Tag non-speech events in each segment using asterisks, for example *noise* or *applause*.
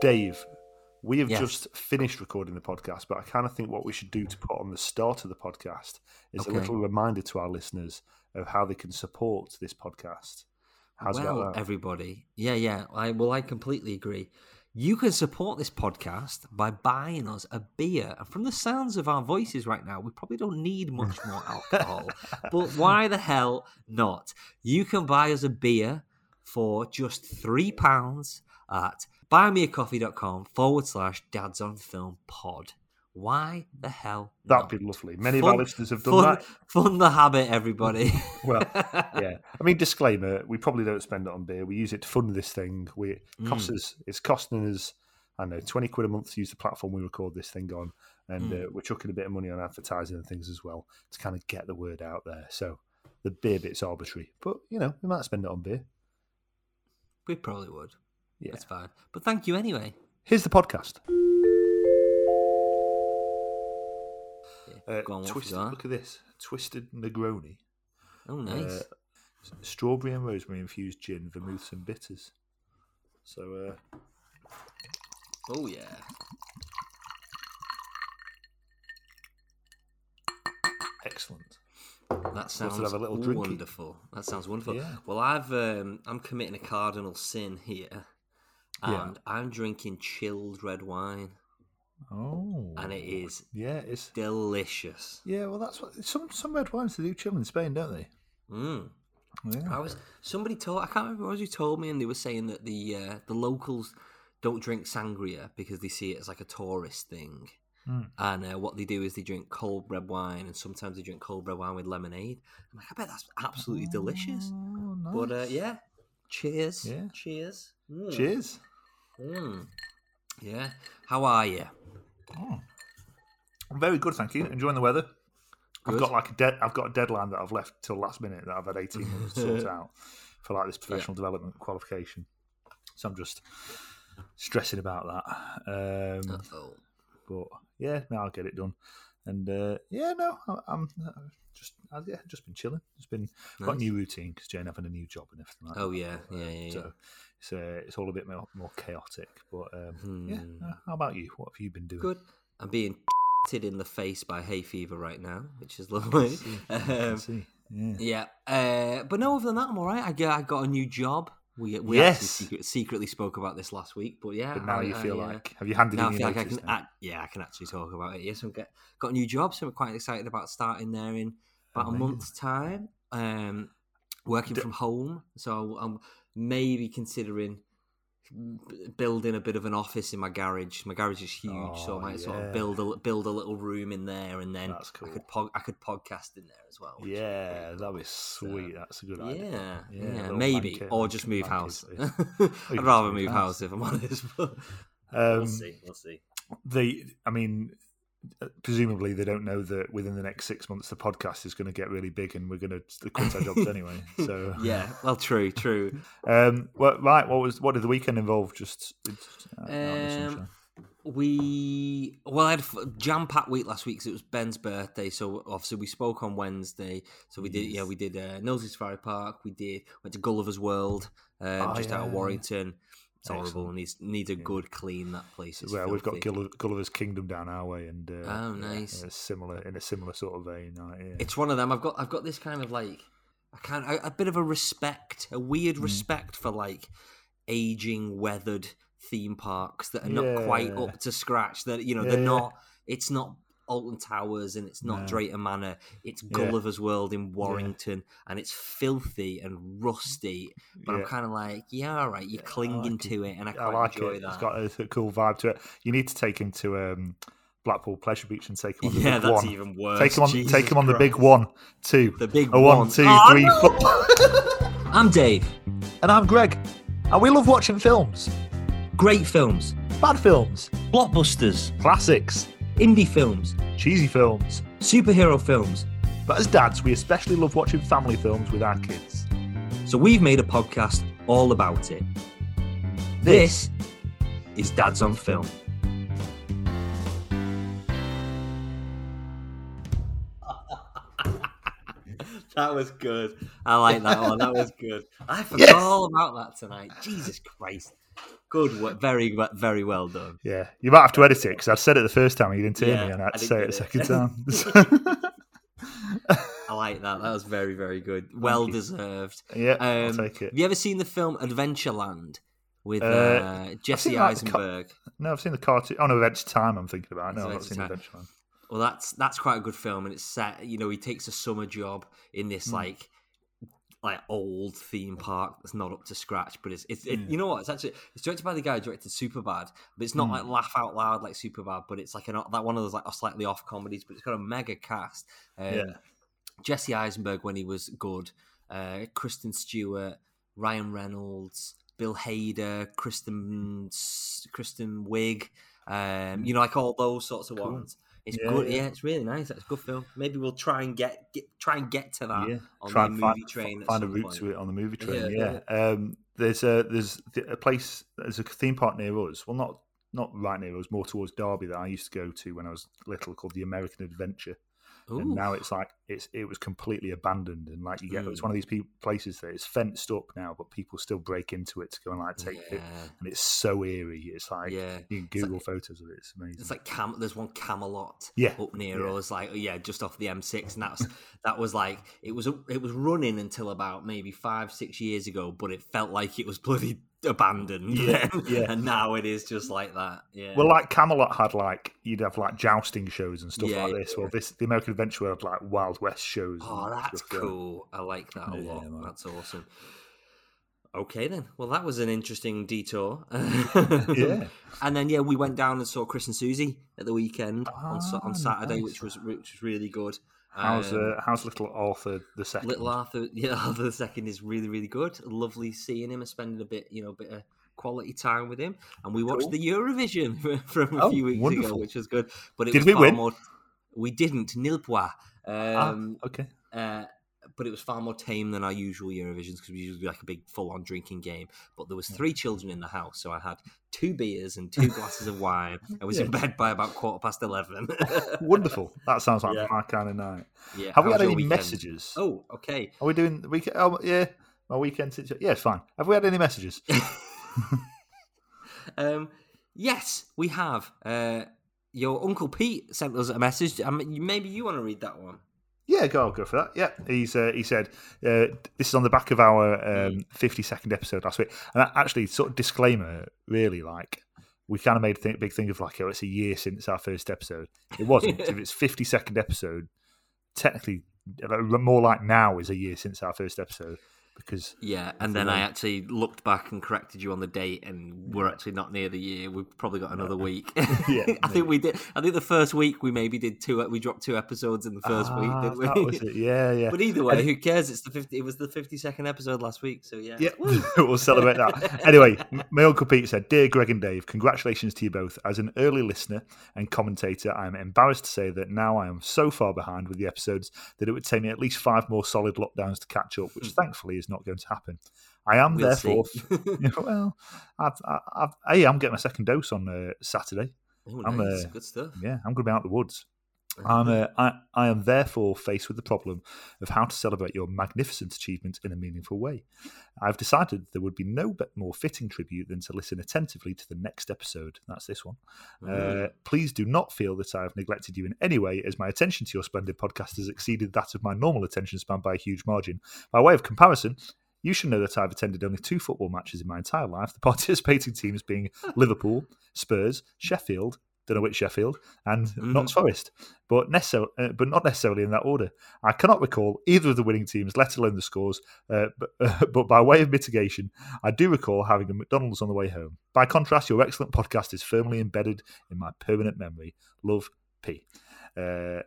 Dave, we have Yes. just finished recording the podcast, but I kind of think what we should do to put on the start of the podcast is a little reminder to our listeners of how they can support this podcast. How's well, everybody, yeah, yeah. I well, I completely agree. You can support this podcast by buying us a beer. And from the sounds of our voices right now, we probably don't need much *laughs* more alcohol. but why the hell not? You can buy us a beer for just three pounds at buymeacoffee.com forward slash dads on film pod. Why the hell That'd not? be lovely. Many of our listeners have done fun, that. Fun the habit, everybody. *laughs* Well, *laughs* yeah. I mean, disclaimer: we probably don't spend it on beer. We use it to fund this thing. We it costs Mm. us. It's costing us. I know twenty quid a month to use the platform we record this thing on, and Mm. uh, we're chucking a bit of money on advertising and things as well to kind of get the word out there. So the beer bit's arbitrary, but you know we might spend it on beer. we probably would. Yeah. That's fine. But thank you anyway. Here's the podcast. Yeah, Uh, go on, what have you twisted. Look at this. Twisted Negroni. Oh, nice. Uh, strawberry and rosemary infused gin, vermouths and bitters. So uh, oh, yeah. excellent. That sounds have a little drinky. wonderful. That sounds wonderful. Yeah. Well, I've um, I'm committing a cardinal sin here, Yeah. and I'm drinking chilled red wine, Oh, and it is yeah, it's delicious. yeah. Well, that's what some some red wines they do chill in Spain, don't they? Mm. Yeah. I was somebody told I can't remember what who told me, and they were saying that the uh, the locals don't drink sangria because they see it as like a tourist thing. Mm. And uh, what they do is they drink cold red wine, and sometimes they drink cold red wine with lemonade. I'm like, I bet that's absolutely delicious. Oh, But uh, yeah, cheers. Yeah. Cheers. Mm. cheers. Mm. Yeah. How are you? I'm very good, thank you. Enjoying the weather. I've got like a dead. I've got a deadline that I've left till last minute that I've had 18 months to sort *laughs* out for like this professional development qualification. So I'm just stressing about that. Um, but yeah, now I'll get it done. And uh, yeah, no, I- I'm uh, just I've yeah, just been chilling. Just been got a new routine because Jane having a new job and everything like Oh that. yeah, yeah, yeah. yeah. So it's uh, it's all a bit more, more chaotic. But um, yeah, Hmm. uh, how about you? What have you been doing? Good. I'm being *laughs* in the face by hay fever right now, which is lovely. Um. Yeah. yeah, uh, but no, other than that, I'm all right. I got, I got a new job. We we Yes. secret, secretly spoke about this last week, but yeah. But now I- you feel I, uh, like have you handed now I feel your like I can, yeah, I can actually talk about it. Yes, I've got, got a new job, so I'm quite excited about starting there in about Amazing. a month's time. Um, working D- from home, so I'm maybe considering building a bit of an office in my garage. My garage is huge, so I Oh, might sort of build a build a little room in there, and then cool. I could pod, I could podcast in there as well. which would be Yeah, that'd be sweet. That's a good idea. yeah, a little maybe, or just move house. *laughs* *laughs* I'd rather move house. house if I'm honest. But Um, we'll see. We'll see. they, I mean, presumably they don't know that within the next six months the podcast is going to get really big and we're going to quit our jobs *laughs* anyway. So Yeah, well, true, true. *laughs* Um, well, right. What was what did the weekend involve? Just uh, out in the Um. We well, I had a jam packed week last week because it was Ben's birthday. So obviously we spoke on Wednesday. So we did, yeah, we did uh, Knowsley Safari Park. We did went to Gulliver's World, um, Oh, just out of. Warrington. It's horrible. Excellent. Needs needs a good clean. That place is. well, we've got filthy. Gull- Gulliver's Kingdom down our way, and uh, Oh, yeah, nice. a similar in a similar sort of vein. Right, yeah. It's one of them. I've got I've got this kind of like I kind a, a bit of a respect, a weird Mm. respect for like aging, weathered theme parks that are not quite up to scratch. That you know Yeah, they're not. It's not Alton Towers and it's not No. Drayton Manor. It's Yeah. Gulliver's World in Warrington, and it's filthy and rusty. But I'm kind of like, yeah, all right, you're clinging like to it, and I I like enjoy it. that. It's got a, a cool vibe to it. You need to take him to um, Blackpool Pleasure Beach and take him on the yeah, big that's one. even worse. Take him on. Jesus take him on the big one, two. The big a one, one. two, Oh, three, no! four. *laughs* I'm Dave. And I'm Greg, and we love watching films, Great films, bad films, blockbusters, classics, indie films, cheesy films. superhero films. But as dads, we especially love watching family films with our kids. So we've made a podcast all about it. This is Dads on Film. *laughs* that was good. I like that one. That was good. I forgot yes! all about that tonight. Jesus Christ. Good work. Very, very well done. Yeah. You might have to edit it because I said it the first time and you didn't hear yeah, me and I had to say it a second *laughs* time. *laughs* I like that. That was very, very good. Well deserved. Yeah, um, I'll take it. Have you ever seen the film Adventureland with uh, uh, Jesse Eisenberg? Ca- no, I've seen the cartoon. Oh no, Adventure Time. I'm thinking about. No, I've not seen Adventureland. Well, that's that's quite a good film, and it's set. You know, he takes a summer job in this mm. like like old theme park that's not up to scratch. But it's it's it, you know what? It's actually it's directed by the guy who directed Superbad, but it's not mm. like laugh out loud like Superbad, but it's like an that one of those like a slightly off comedies. But it's got a mega cast. Um, yeah. Jesse Eisenberg when he was good, uh, Kristen Stewart, Ryan Reynolds, Bill Hader, Kristen Kristen Wiig. Um, you know, like all those sorts of cool. ones. It's yeah, good. Yeah. yeah. it's really nice. That's a good film. Maybe we'll try and get, get try and get to that yeah. on try the movie find, train. Find a route point. to it on the movie train. Yeah. Um, there's a there's a place. There's a theme park near us. Well, not not right near us. More towards Derby that I used to go to when I was little, called the American Adventure. Ooh. and now it's like it's it was completely abandoned and like you get mm. it's one of these people, places that it's fenced up now but people still break into it to go and like take yeah. it and it's so eerie it's like yeah you can google like, photos of it it's amazing it's like cam there's one camelot yeah up near yeah. us like yeah just off the m6 and that's that was like it was it was running until about maybe five six years ago but it felt like it was bloody abandoned. Yeah, *laughs* yeah. and now it is just like that yeah. Well like camelot had like you'd have like jousting shows and stuff yeah, like this. Yeah. well this the american adventure had like wild west shows oh that's cool. I like that a lot. man. that's awesome. Okay then. Well that was an interesting detour. Yeah. *laughs* And then yeah we went down and saw chris and susie at the weekend ah, on, on saturday nice. which was which was really good How's um, uh, how's little Arthur the second? Little Arthur, *laughs* yeah, Arthur the second is really really good. Lovely seeing him and spending a bit, you know, bit of quality time with him. And we watched cool. the Eurovision *laughs* from a oh, few weeks wonderful. ago, which was good. But it Did was we win? More, we didn't. Nil point. Ah, um, ah, okay. Uh, but it was far more tame than our usual Eurovisions because we usually do like a big full on drinking game. But there was three children in the house, so I had two beers and two glasses of wine. I was *laughs* yeah. in bed by about quarter past eleven. *laughs* Wonderful. That sounds like yeah. my kind of night. Yeah. Have we had any weekend? messages? Oh, okay. Are we doing the weekend? Oh, yeah. My weekend situation. Yeah, it's fine. Have we had any messages? *laughs* um, yes, we have. Uh, your uncle Pete sent us a message. Um, maybe you want to read that one. Yeah, go I'll go for that. Yeah, he's uh, he said uh, this is on the back of our um, fifty second episode last week, and actually, sort of disclaimer, really, like we kind of made a th- big thing of like, oh, it's a year since our first episode. It wasn't. *laughs* if it's fifty second episode, technically, more like now is a year since our first episode because yeah, and then I actually looked back and corrected you on the date, and we're actually not near the year. We've probably got another week. *laughs* *laughs* yeah, I think we did. I think the first week we maybe did two. We dropped two episodes in the first week, ah, didn't we? That was it. Yeah, yeah. But either way, and who cares? It's the fifty. It was the fifty-second episode last week, so yeah. Yeah, *laughs* we'll celebrate that. anyway, my uncle Pete said, "Dear Greg and Dave, congratulations to you both. As an early listener and commentator, I am embarrassed to say that now I am so far behind with the episodes that it would take me at least five more solid lockdowns to catch up, which hmm. thankfully is not going to happen." I am we'll therefore. *laughs* *laughs* well, I've, I've, hey, I'm getting my second dose on uh, Saturday. Oh, I'm, nice. Uh, good stuff. Yeah, I'm going to be out the woods. I'm, uh, I, I am therefore faced with the problem of how to celebrate your magnificent achievement in a meaningful way. I've decided there would be no more fitting tribute than to listen attentively to the next episode. That's this one. Mm. Uh, please do not feel that I have neglected you in any way, as my attention to your splendid podcast has exceeded that of my normal attention span by a huge margin. By way of comparison, you should know that I've attended only two football matches in my entire life, the *laughs* participating teams being *laughs* Liverpool, Spurs, Sheffield, don't know which Sheffield, and mm-hmm. Notts Forest, but, necessar- uh, but not necessarily in that order. I cannot recall either of the winning teams, let alone the scores, uh, but, *laughs* uh, but by way of mitigation, I do recall having a McDonald's on the way home. By contrast, your excellent podcast is firmly embedded in my permanent memory. Love, P. Uh,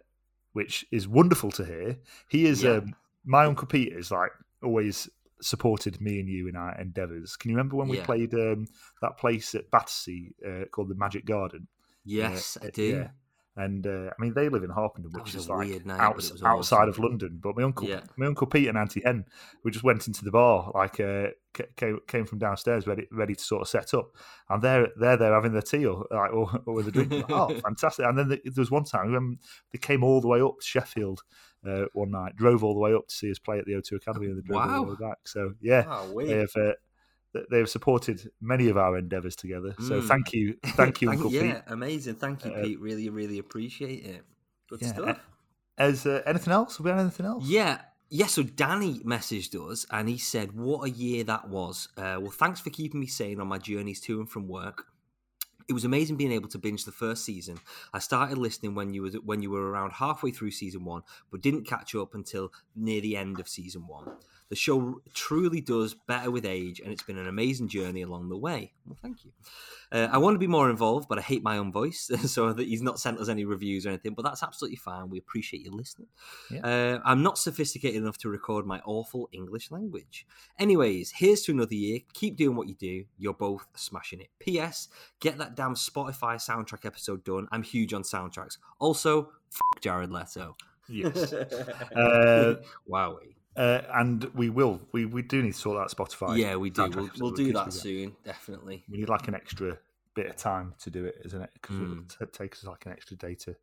which is wonderful to hear. He is, yeah. um, my Uncle Pete is like always supported me and you in our endeavours. Can you remember when we yeah. played um, that place at Battersea uh, called the Magic Garden? Yes, uh, I do. Yeah. And uh, I mean, they live in Harpenden, which is like night, out, outside awesome. of London. But my uncle, yeah. my uncle Pete and Auntie Hen, we just went into the bar, like uh, came, came from downstairs, ready ready to sort of set up, and they're they're there having their tea or like or, or with a drink. oh, *laughs* fantastic! And then the, there was one time when they came all the way up to Sheffield uh, one night. Drove all the way up to see us play at the O2 Academy, and they drove all the way back. So yeah, Oh, they have. They have supported many of our endeavours together. So Mm. thank you, *laughs* thank you, Uncle yeah, Pete. amazing. Thank you, Uh, Pete. Really, really appreciate it. Good Yeah, stuff. As uh, anything else? Have we had anything else? Yeah. Yeah, so Danny messaged us and he said, What a year that was. Uh, well, thanks for keeping me sane on my journeys to and from work. It was amazing being able to binge the first season. I started listening when you was when you were around halfway through season one, but didn't catch up until near the end of season one. The show truly does better with age, and it's been an amazing journey along the way. Well, thank you. Uh, I want to be more involved, but I hate my own voice, *laughs* so that he's not sent us any reviews or anything. But that's absolutely fine. We appreciate you listening. Uh, I'm not sophisticated enough to record my awful English language. Anyways, here's to another year. Keep doing what you do. You're both smashing it. P.S. Get that damn Spotify soundtrack episode done. I'm huge on soundtracks. Also, fuck Jared Leto. Yes. *laughs* Uh, wow. Uh, and we will. We, we do need to sort out Spotify. Yeah, we do. We'll, we'll do that soon. Definitely. We need like an extra bit of time to do it, isn't it? Because Mm. it takes us like an extra day to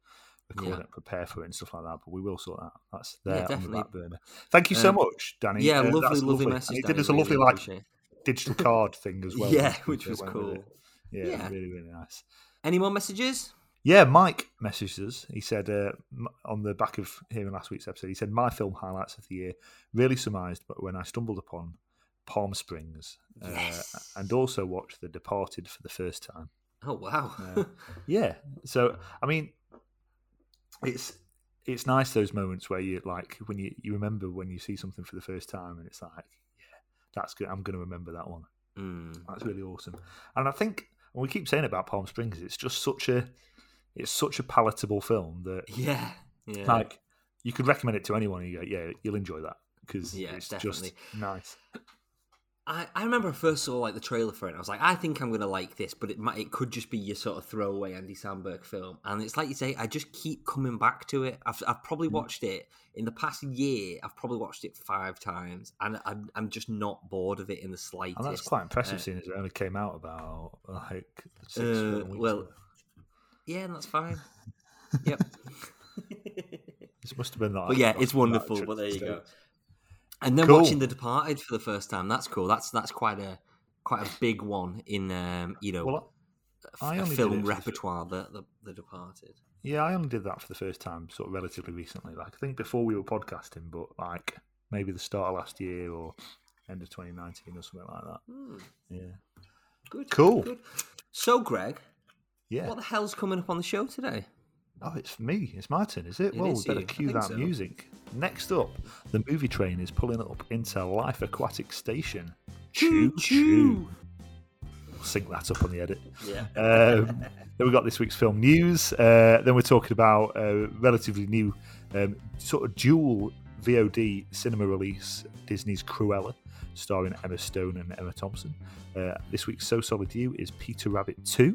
record Yeah. it, prepare for it, and stuff like that. But we will sort that. That's there on the definitely. back burner. Thank you so Um, much, Danny. Yeah, Uh, lovely, that's lovely, message. Danny, did us a really lovely like appreciate digital card thing as well. *laughs* yeah, which was cool. Yeah, Yeah. really, really nice. Any more messages? Yeah, Mike messaged us. He said uh, on the back of hearing last week's episode, he said my film highlights of the year really surmised, but when I stumbled upon Palm Springs uh, Yes. and also watched The Departed for the first time. Oh wow. Uh, *laughs* yeah, so I mean, it's it's nice those moments where you like when you you remember when you see something for the first time, and it's like, yeah, that's good. I'm going to remember that one. Mm. That's really awesome. And I think and we keep saying about Palm Springs, it's just such a it's such a palatable film that Yeah. Yeah. like you could recommend it to anyone and you go, yeah, you'll enjoy that because Yeah, it's definitely. just nice. I, I remember I first saw like the trailer for it. and I was like, I think I'm gonna like this, but it might it could just be your sort of throwaway Andy Samberg film. And it's like you say, I just keep coming back to it. I've I've probably Mm. watched it in the past year. I've probably watched it five times, and I'm I'm just not bored of it in the slightest. And that's quite impressive Uh, seeing as it only came out about like six Uh, weeks well, ago. Yeah, and that's fine. yep. *laughs* This must have been that. but yeah, it's wonderful. But there you go. And then Cool. watching The Departed for the first time, that's cool. That's that's quite a quite a big one in um, you know Well, I a only did film it for the- repertoire. The, the The Departed. Yeah, I only did that for the first time, sort of relatively recently. Like I think before we were podcasting, but like maybe the start of last year or end of 2019 or something like that. Hmm, Yeah, good. Cool. Good. So, Greg, yeah. what the hell's coming up on the show today? Oh, it's me. It's my turn, is it? It well, is we better you. Cue that so. music. Next up, the movie train is pulling up into Life Aquatic Station. Choo choo. We'll sync that up on the edit. Yeah. *laughs* Um, then we've got this week's film news. Uh, then we're talking about a relatively new um, sort of dual VOD cinema release, Disney's Cruella, starring Emma Stone and Emma Thompson. Uh, this week's So Solid You is Peter Rabbit 2.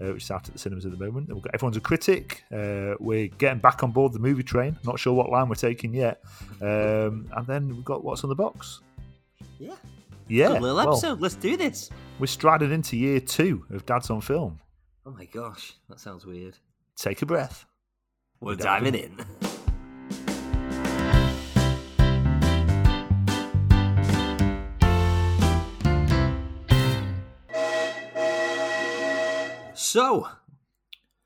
Uh, which is out at the cinemas at the moment. We've got Everyone's a Critic. Uh, we're getting back on board the movie train. Not sure what line we're taking yet. Um, and then we've got What's on the Box. Yeah. Yeah. Good little well, episode. Let's do this. we're striding into year two of Dads on Film. Oh my gosh, that sounds weird. Take a breath. We're diving diving in. *laughs* So,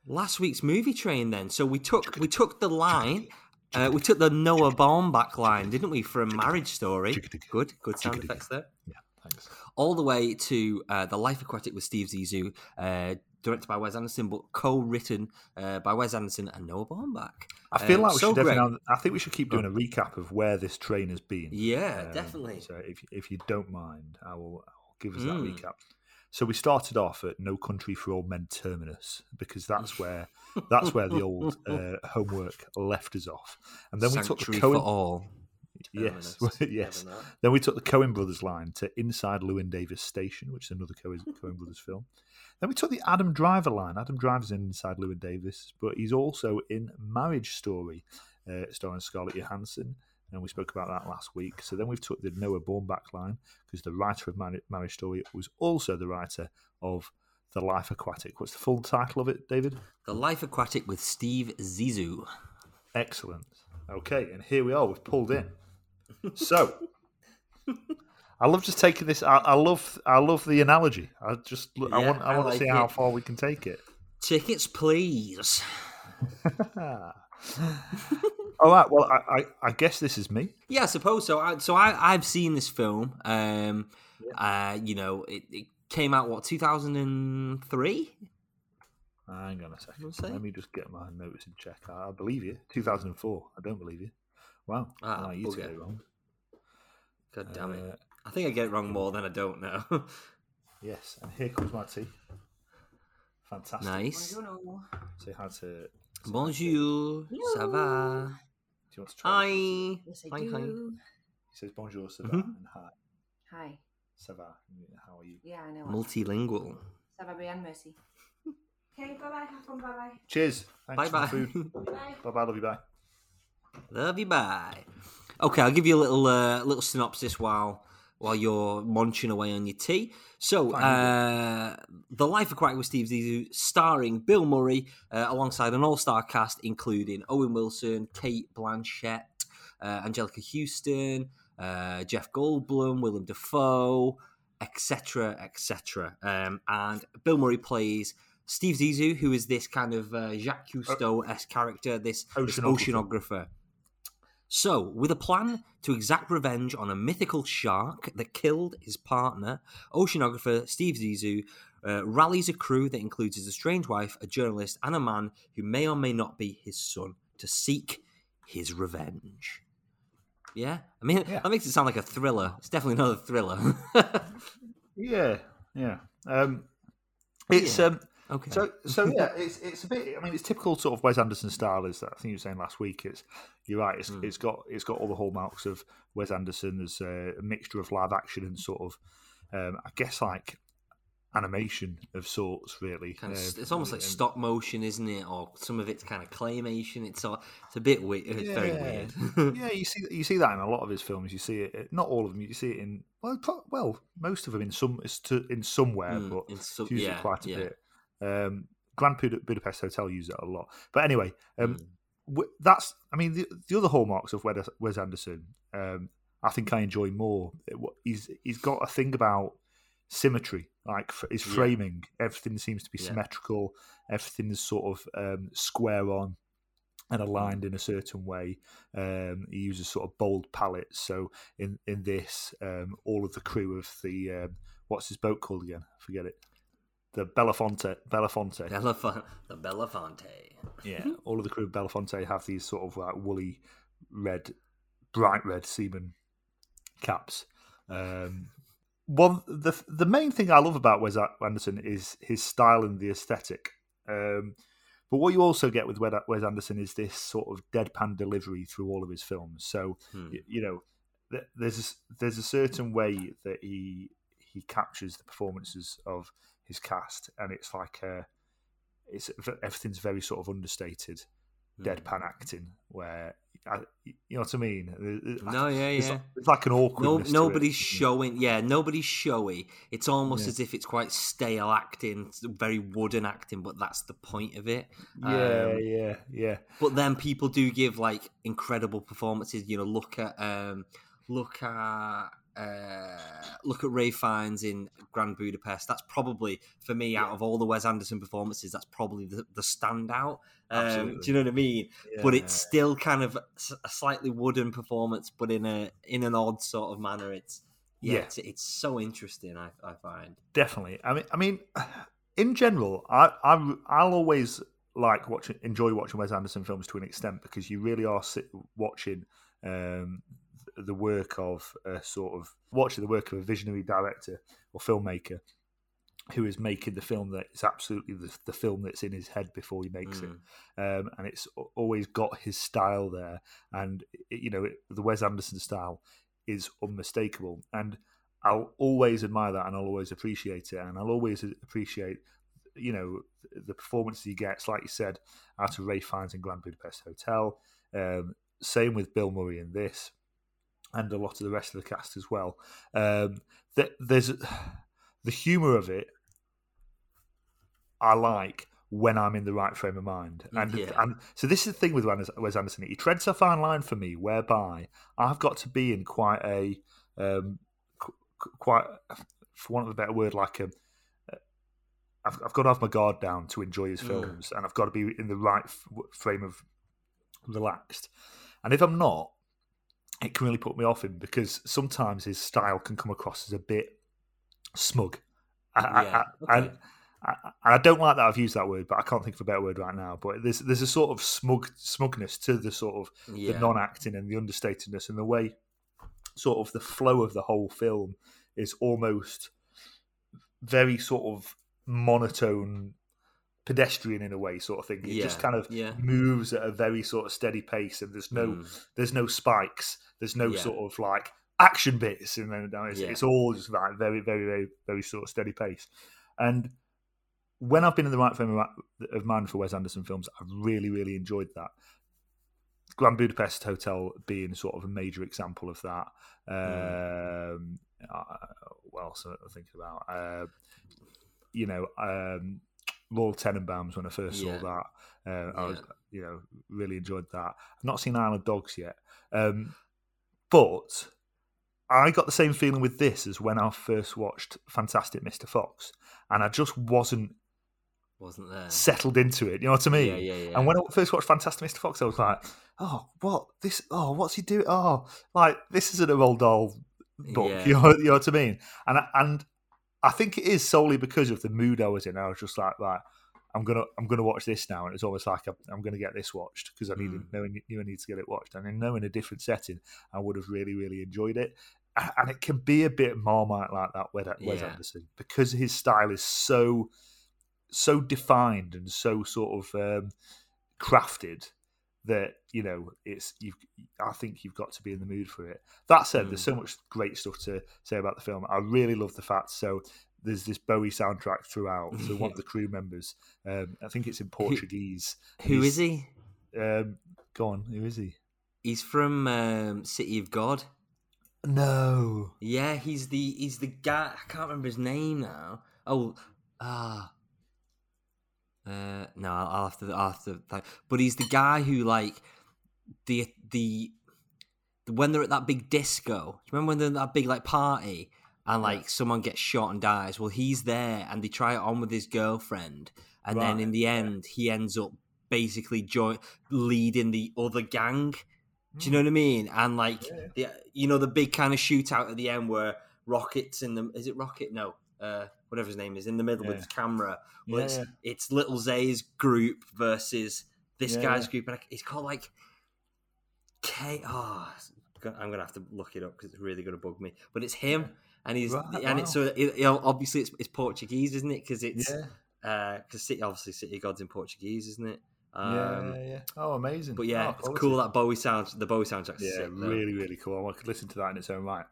last week's movie train. Then, so we took we took the line. Uh, we took the Noah Baumbach line, didn't we, from Marriage Story? Good, good sound effects there. Yeah, thanks. all the way to uh, the Life Aquatic with Steve Zissou, uh, directed by Wes Anderson, but co-written uh, by Wes Anderson and Noah Baumbach. I feel like we so should definitely. I think we should keep doing a recap of where this train has been. Yeah, Um, definitely. So if if you don't mind, I will, I will give us that Mm. recap. So we started off at No Country for Old Men terminus because that's where that's where the old *laughs* uh, homework left us off, and then we took Sanctuary the for Cohen. all. Yes, Terminus. *laughs* yes. Know. Then we took the Coen Brothers line to Inside Llewyn Davis Station, which is another Coen, Coen Brothers film. Then we took the Adam Driver line. Adam Driver's in Inside Llewyn Davis, but he's also in Marriage Story, uh, starring Scarlett Johansson. And we spoke about that last week. So then we've took the Noah Baumbach line because the writer of Mar- Marriage Story was also the writer of The Life Aquatic. What's the full title of it, David? The Life Aquatic with Steve Zissou. Excellent. Okay, and here we are. We've pulled in. So, I love just taking this. I, I love, I love the analogy. I just, I want, I I want like to see how far we can take it. Tickets, please. *laughs* *laughs* All right. Well, I, I, I guess this is me. Yeah, I suppose so. I, so I, I've seen this film. Um, uh, you know, it, it came out what 2003. Hang on a second. We'll. Let me just get my notes and check. I, I believe you. 2004. I don't believe you. Wow. Ah, Ah, you to get it wrong. God damn it! Uh, I think I get it wrong more than I don't know. *laughs* yes. And here comes my tea. Fantastic. nice. Say hi to. Bonjour. Ça va? Do you want to try? Hi. Yes, I Hi, hi. do. He says bonjour, ça va, Mhm. and hi, Hi. ça va. How are you? Yeah, I know. Multilingual. Ça va bien, merci. *laughs* Okay, bye bye. Have fun. Bye bye. Cheers. Thanks Bye for bye. the food. *laughs* Bye bye. bye bye. Love you. Bye. Love you. Bye. Okay, I'll give you a little uh, little synopsis while while you're munching away on your tea. So, uh, The Life Aquatic with Steve Zissou, starring Bill Murray, uh, alongside an all-star cast including Owen Wilson, Cate Blanchett, uh, Anjelica Huston, uh, Jeff Goldblum, Willem Dafoe, etc., etc. Um, and Bill Murray plays Steve Zissou, who is this kind of uh, Jacques Cousteau-esque character, this, this Oceanographer. So, with a plan to exact revenge on a mythical shark that killed his partner, oceanographer Steve Zissou uh, rallies a crew that includes his estranged wife, a journalist, and a man who may or may not be his son to seek his revenge. Yeah? I mean, Yeah. that makes it sound like a thriller. It's definitely not a thriller. *laughs* Yeah. Yeah. Um, it's Yeah. um. Okay. So so yeah, it's it's a bit. I mean, it's typical sort of Wes Anderson style. Is that I think you were saying last week? It's you're right. It's, Mm. it's got it's got all the hallmarks of Wes Anderson. There's a, a mixture of live action and sort of, um, I guess like animation of sorts. Really, Kind of, Um, it's almost like stop motion, isn't it? Or some of it's kind of claymation. It's all, it's a bit weird. It's very Yeah. weird. yeah, you see you see that in a lot of his films. You see it, not all of them. You see it in well, pro- well, most of them in some to, in somewhere, Mm, but in some- usually yeah, quite a yeah. bit. Um, Grand Bud- Budapest Hotel use it a lot. But anyway, um, Mm. w- that's I mean the, the other hallmarks of Wes, Wes Anderson. Um, I think I enjoy more. He's he's got a thing about symmetry, like f- his Yeah. framing. Everything seems to be Yeah. symmetrical. Everything is sort of um, square on and aligned in a certain way. Um, he uses sort of bold palettes. So in in this, um, all of the crew of the um, what's his boat called again? I forget it. The Belafonte. Belafonte. Belafon- the Belafonte. Yeah, all of the crew of Belafonte have these sort of like woolly, red, bright red seaman caps. Um, one the the main thing I love about Wes Anderson is his style and the aesthetic. Um, but what you also get with Wes Anderson is this sort of deadpan delivery through all of his films. So Hmm. y- you know, th- there's a, there's a certain way that he he captures the performances of his cast, and it's like uh, it's everything's very sort of understated, Hmm. deadpan acting, where I, you know what I mean. No, yeah, It's yeah. like, it's like an No, awkwardness. to it, nobody's showing. Yeah, nobody's showy. It's almost Yeah. as if it's quite stale acting, very wooden acting, but that's the point of it. Yeah, Um, yeah, yeah. But then people do give like incredible performances. You know, look at um, look at uh, look at Ralph Fiennes in Grand Budapest. That's probably for me out of all the Wes Anderson performances, that's probably the, the standout. Um, do you know what I mean? But it's still kind of a slightly wooden performance, but in a in an odd sort of manner. It's yeah, Yeah. It's, it's so interesting. I, I find. definitely. I mean, I mean, *sighs* in general, I, I I'll always like watching, enjoy watching Wes Anderson films to an extent because you really are sit, watching um, the work of a sort of watching the work of a visionary director or filmmaker who is making the film that is absolutely the, the film that's in his head before he makes it Mm. um, and it's always got his style there. And it- you know, it, the Wes Anderson style is unmistakable, and I'll always admire that, and I'll always appreciate it, and I'll always appreciate, you know, the, the performances he gets, like you said, out of Ralph Fiennes in Grand Budapest Hotel. Um, same with Bill Murray in this, and a lot of the rest of the cast as well. Um, th- there's the humour of it. I like, when I'm in the right frame of mind. And Yeah. and so this is the thing with Wes Anderson. He treads a fine line for me, whereby I've got to be in quite a um, qu- qu- quite, for want of a better word, like a. I've, I've got to have my guard down to enjoy his Mm. films, and I've got to be in the right f- frame of relaxed. And if I'm not, it can really put me off him because sometimes his style can come across as a bit smug. I, I- Yeah, I, okay. I, I, I don't like that I've used that word, but I can't think of a better word right now. But there's there's a sort of smug smugness to the sort of Yeah. the non-acting and the understatedness and the way sort of the flow of the whole film is almost very sort of monotone pedestrian in a way sort of thing it just kind of yeah. moves at a very sort of steady pace and there's no Mm. there's no spikes there's no Yeah. sort of like action bits and then it's, Yeah. it's all just like very very very very sort of steady pace and when I've been in the right frame of mind for Wes Anderson films, I've really, really enjoyed that. Grand Budapest Hotel being sort of a major example of that. Um, uh, what else am I thinking about? Uh, you know, um, Royal Tenenbaums when I first Yeah. saw that. Uh, I was, you know, really enjoyed that. I've not seen Isle of Dogs yet. Um, but I got the same feeling with this as when I first watched Fantastic Mr. Fox. And I just wasn't Wasn't there? settled into it. You know what I mean? Yeah, yeah, yeah. And when I first watched Fantastic Mr. Fox, I was like, "Oh, what this? Oh, what's he doing? Oh, like this isn't a Roald Dahl book." Yeah. *laughs* You, know, you know what I mean? And I, and I think it is solely because of the mood I was in. I was just like, "Right, I'm gonna I'm gonna watch this now," and it's almost like I'm, I'm gonna get this watched because I needed Mm. knew, I knew I need to get it watched. And I know in a different setting, I would have really really enjoyed it. And it can be a bit marmite like that with Wes Yeah. Anderson because his style is so so defined and so sort of um, crafted that you know it's you I think you've got to be in the mood for it. That said, there's so much great stuff to say about the film. I really love the fact so there's this Bowie soundtrack throughout. So one of *laughs* the crew members, um, I think it's in Portuguese. Who he's- is he? Um, go on, who is he? He's from um, City of God. No, Yeah, he's the he's the guy. I can't remember his name now. Oh, ah. Uh, no, I'll have to. I'll have to. Like, but he's the guy who like the the when they're at that big disco. Do you remember when they're at that big like party and like someone gets shot and dies? Well, he's there and they try it on with his girlfriend, and then in the yeah. end, he ends up basically join leading the other gang. Do you know what I mean? And like, the, you know, the big kind of shootout at the end where Rocket's in the. Is it Rocket? No, uh, whatever his name is, in the middle with Yeah. his camera. Well, Yeah, it's yeah. it's Little Zay's group versus this guy's group, and it's called like K. Oh, I'm gonna have to look it up because it's really gonna bug me. But it's him, and he's Right, and it's so it, you know, obviously it's, it's Portuguese, isn't it? Because it's because City obviously City God's in Portuguese, isn't it? yeah, Um, yeah, yeah. Oh, amazing! But yeah, Oh, it's quality. cool that Bowie sounds. The Bowie soundtrack's yeah, sick, really, really cool. I could listen to that in its own right.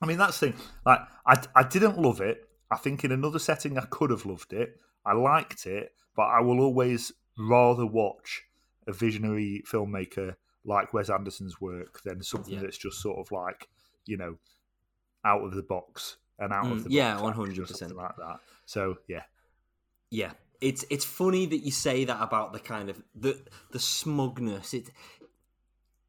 I mean, that's the thing. Like, I, I didn't love it. I think in another setting, I could have loved it. I liked it, but I will always rather watch a visionary filmmaker like Wes Anderson's work than something Yeah. that's just sort of like, you know, out of the box and out Mm, of the yeah, 100%. like that. So yeah, Yeah, it's it's funny that you say that about the kind of the the smugness. It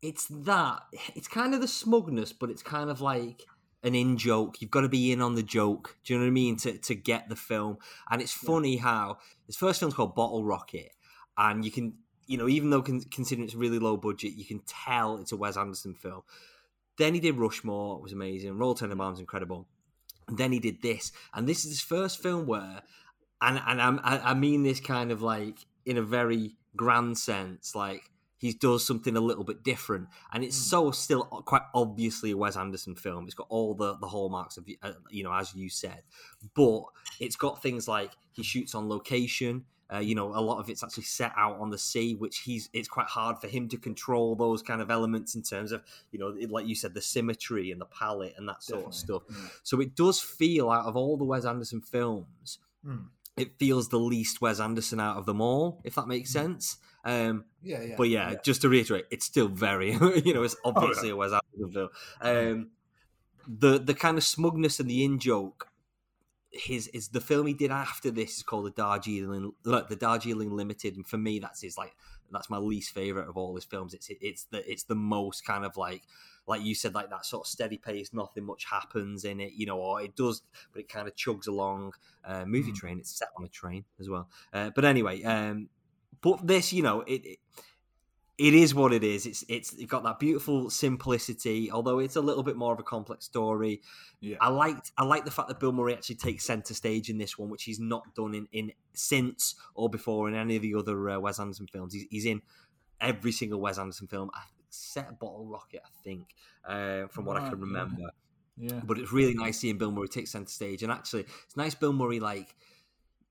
it's that it's kind of the smugness, but it's kind of like an in joke. You've got to be in on the joke. Do you know what I mean? To to get the film, and it's funny how his first film's called Bottle Rocket, and you can you know even though con- considering it's really low budget, you can tell it's a Wes Anderson film. Then he did Rushmore, it was amazing. Royal Tenenbaums incredible. And then he did this, and this is his first film where and and I'm, I mean this kind of like in a very grand sense, like he does something a little bit different, and it's so still quite obviously a Wes Anderson film. It's got all the the hallmarks of uh, you know as you said, but it's got things like he shoots on location. Uh, you know, a lot of it's actually set out on the sea, which he's. It's quite hard for him to control those kind of elements in terms of, you know, like you said, the symmetry and the palette and that sort of stuff. So it does feel out of all the Wes Anderson films, Mm. it feels the least Wes Anderson out of them all, if that makes sense. Um, yeah, yeah. but yeah, just to reiterate, it's still very, *laughs* you know, it's obviously a Wes Anderson film. Um, the the kind of smugness and the in joke his is the film he did after this is called the Darjeeling look, the Darjeeling Limited, and for me that's his like that's my least favorite of all his films. It's it's the it's the most kind of like like you said like that sort of steady pace, nothing much happens in it, you know, or it does, but it kind of chugs along. Uh, movie Mm. train, it's set on a train as well. Uh, but anyway, um, but this, you know, it, it it is what it is. It's it's got that beautiful simplicity, although it's a little bit more of a complex story. Yeah. I liked I like the fact that Bill Murray actually takes center stage in this one, which he's not done in, in since or before in any of the other uh, Wes Anderson films. He's, he's in every single Wes Anderson film, except Bottle Rocket, I think, uh, from what I can yeah. remember. Yeah. But it's really nice seeing Bill Murray take center stage, and actually, it's nice Bill Murray like.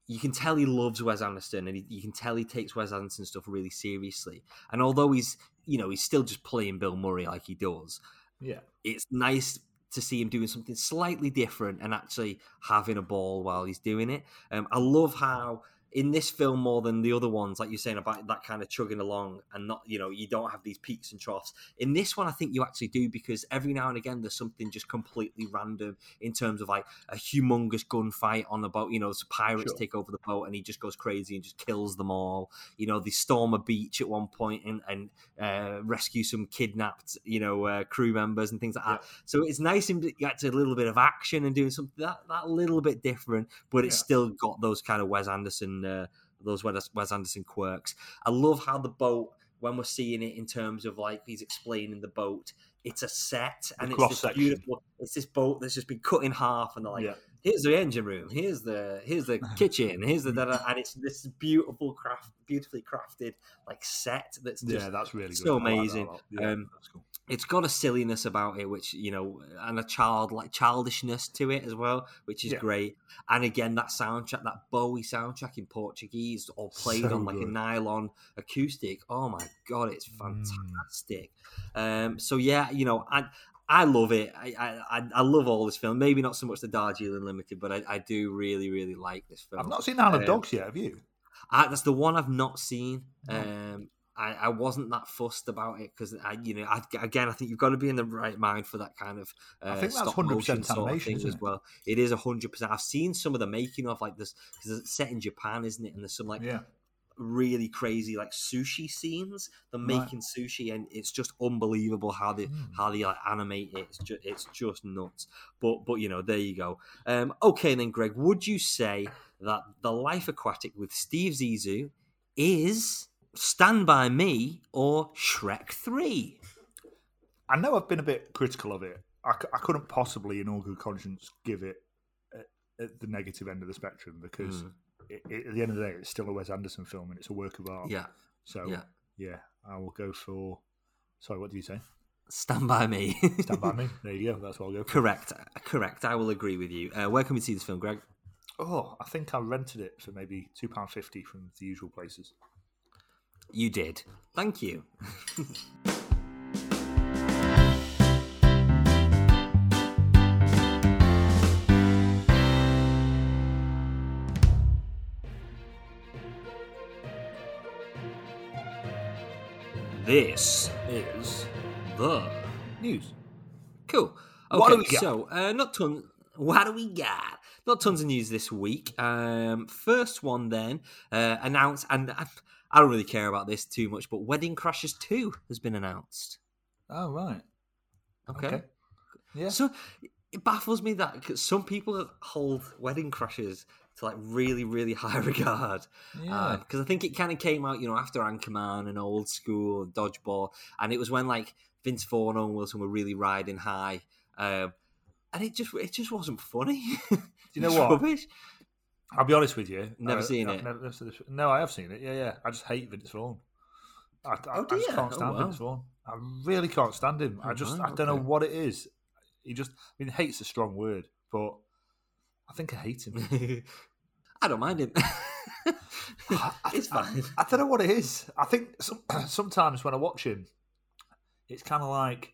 You can tell he loves Wes Anderson, and he, you can tell he takes Wes Anderson stuff really seriously. And although he's, you know, he's still just playing Bill Murray like he does, Yeah. it's nice to see him doing something slightly different and actually having a ball while he's doing it. Um, I love how in this film more than the other ones, like you're saying about that kind of chugging along and not, you know, you don't have these peaks and troughs. In this one, I think you actually do because every now and again there's something just completely random in terms of like a humongous gunfight on the boat. You know, some pirates Sure. take over the boat and he just goes crazy and just kills them all. You know, they storm a beach at one point and, and uh, rescue some kidnapped, you know, uh, crew members and things like that. So it's nice to get to a little bit of action and doing something that, that little bit different, but it's Yeah. still got those kind of Wes Anderson, uh, those Wes, Wes Anderson quirks. I love how the boat, when we're seeing it in terms of like he's explaining the boat, it's a set and it's this beautiful. It's this boat that's just been cut in half, and they're like, yeah. here's the engine room, here's the here's the *laughs* kitchen, here's the da-da, and it's this beautiful craft, beautifully crafted like set that's just yeah, that's really good. so like that amazing. Yeah, Um, that's cool. It's got a silliness about it, which you know, and a child like childishness to it as well, which is Yeah. great. And again, that soundtrack, that Bowie soundtrack in Portuguese, all played So on like a nylon acoustic. Oh my god, it's Mm. fantastic. Um, so yeah, you know, I I love it. I, I I- love all this film. Maybe not so much the Darjeeling Limited, but I, I do really really like this film. I've not seen Isle of um, Dogs yet. Have you? I, that's the one I've not seen. Um, I, I wasn't that fussed about it because I, you know, I, again, I think you've got to be in the right mind for that kind of. Uh, I think that's stop 100% motion sort of animation, as well. It is hundred percent. I've seen some of the making of like this because it's set in Japan, isn't it? And there's some like yeah. really crazy like sushi scenes. They're Right. making sushi, and it's just unbelievable how they Mm. how they like animate it. It's just it's just nuts. But but you know, there you go. Um, okay, then, Greg, would you say that the Life Aquatic with Steve Zissou is Stand by Me or Shrek Three? I know I've been a bit critical of it. I, c- I couldn't possibly, in all good conscience, give it at, at the negative end of the spectrum because Mm. it, it, at the end of the day, it's still a Wes Anderson film and it's a work of art. Yeah, So yeah. yeah, I will go for. Sorry, what did you say? Stand by Me. Stand by me. *laughs* There you go. That's what I'll go for. correct, correct. I will agree with you. Uh, where can we see this film, Greg? Oh, I think I rented it for maybe two pound fifty from the usual places. You did. Thank you. *laughs* This is the News. Cool. Okay, What do we got? So, uh, not ton. What do we got? Not tons of news this week. Um, first one then uh, announced, and I, I don't really care about this too much, but Wedding Crashers Two has been announced. Oh right. Okay. Yeah. So it baffles me that 'cause some people hold Wedding Crashers to like really, really *laughs* high regard. Yeah. because I think it kind of came out, you know, after Anchorman and Old School and Dodgeball, and it was when like Vince Vaughn and Wilson were really riding high, um, and it just it just wasn't funny. Do *laughs* you know what? Rubbish. I'll be honest with you. Never Uh, seen I've it. never- never no, I have seen it. Yeah, yeah. I just hate Vince Vaughn. I, I, Oh, I just can't Oh, stand wow. Vince Vaughn. I really can't stand him. I Oh, just, wow, I don't know what it is. He just, I mean, hate's a strong word, but I think I hate him. *laughs* I don't mind him. *laughs* I, it's I- fine. I, don't know what it is. I think some, *clears throat* sometimes when I watch him, it's kind of like,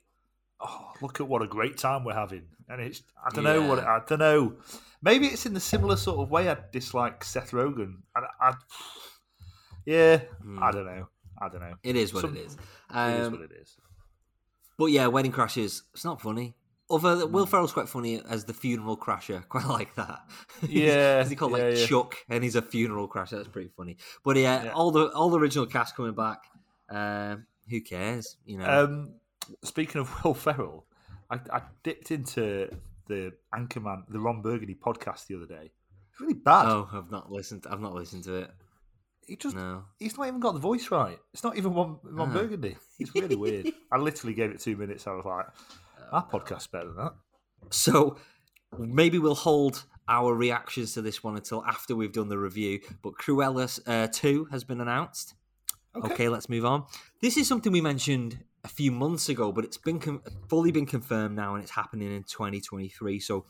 oh, look at what a great time we're having, and it's I don't know what Yeah. I don't know. Maybe it's in the similar sort of way I dislike Seth Rogen. I, I yeah, Hmm. I don't know. I don't know. It is what Some- it is. it is Um, what it is. But yeah, Wedding Crashers, it's not funny. Although Will Ferrell's quite funny as the funeral crasher, *laughs* quite like that. Yeah, *laughs* is he called yeah, like yeah. Chuck, and he's a funeral crasher. That's pretty funny. But yeah, Yeah. all the all the original cast coming back. Um, who cares? You know. Um, speaking of *laughs* Will Ferrell, I, I dipped into the Anchorman, the Ron Burgundy podcast the other day. It's really bad. oh, I've not listened. I've not listened to it. he just No. he's not even got the voice right. It's not even Ron, Ron Ah. Burgundy. It's really weird. *laughs* I literally gave it two minutes. I was like, Oh, our podcast's better than that. So maybe we'll hold our reactions to this one until after we've done the review. But Cruella uh, 2 has been announced. Okay. let's move on. This is something we mentioned a few months ago, but it's been com- fully been confirmed now and it's happening in 2023. So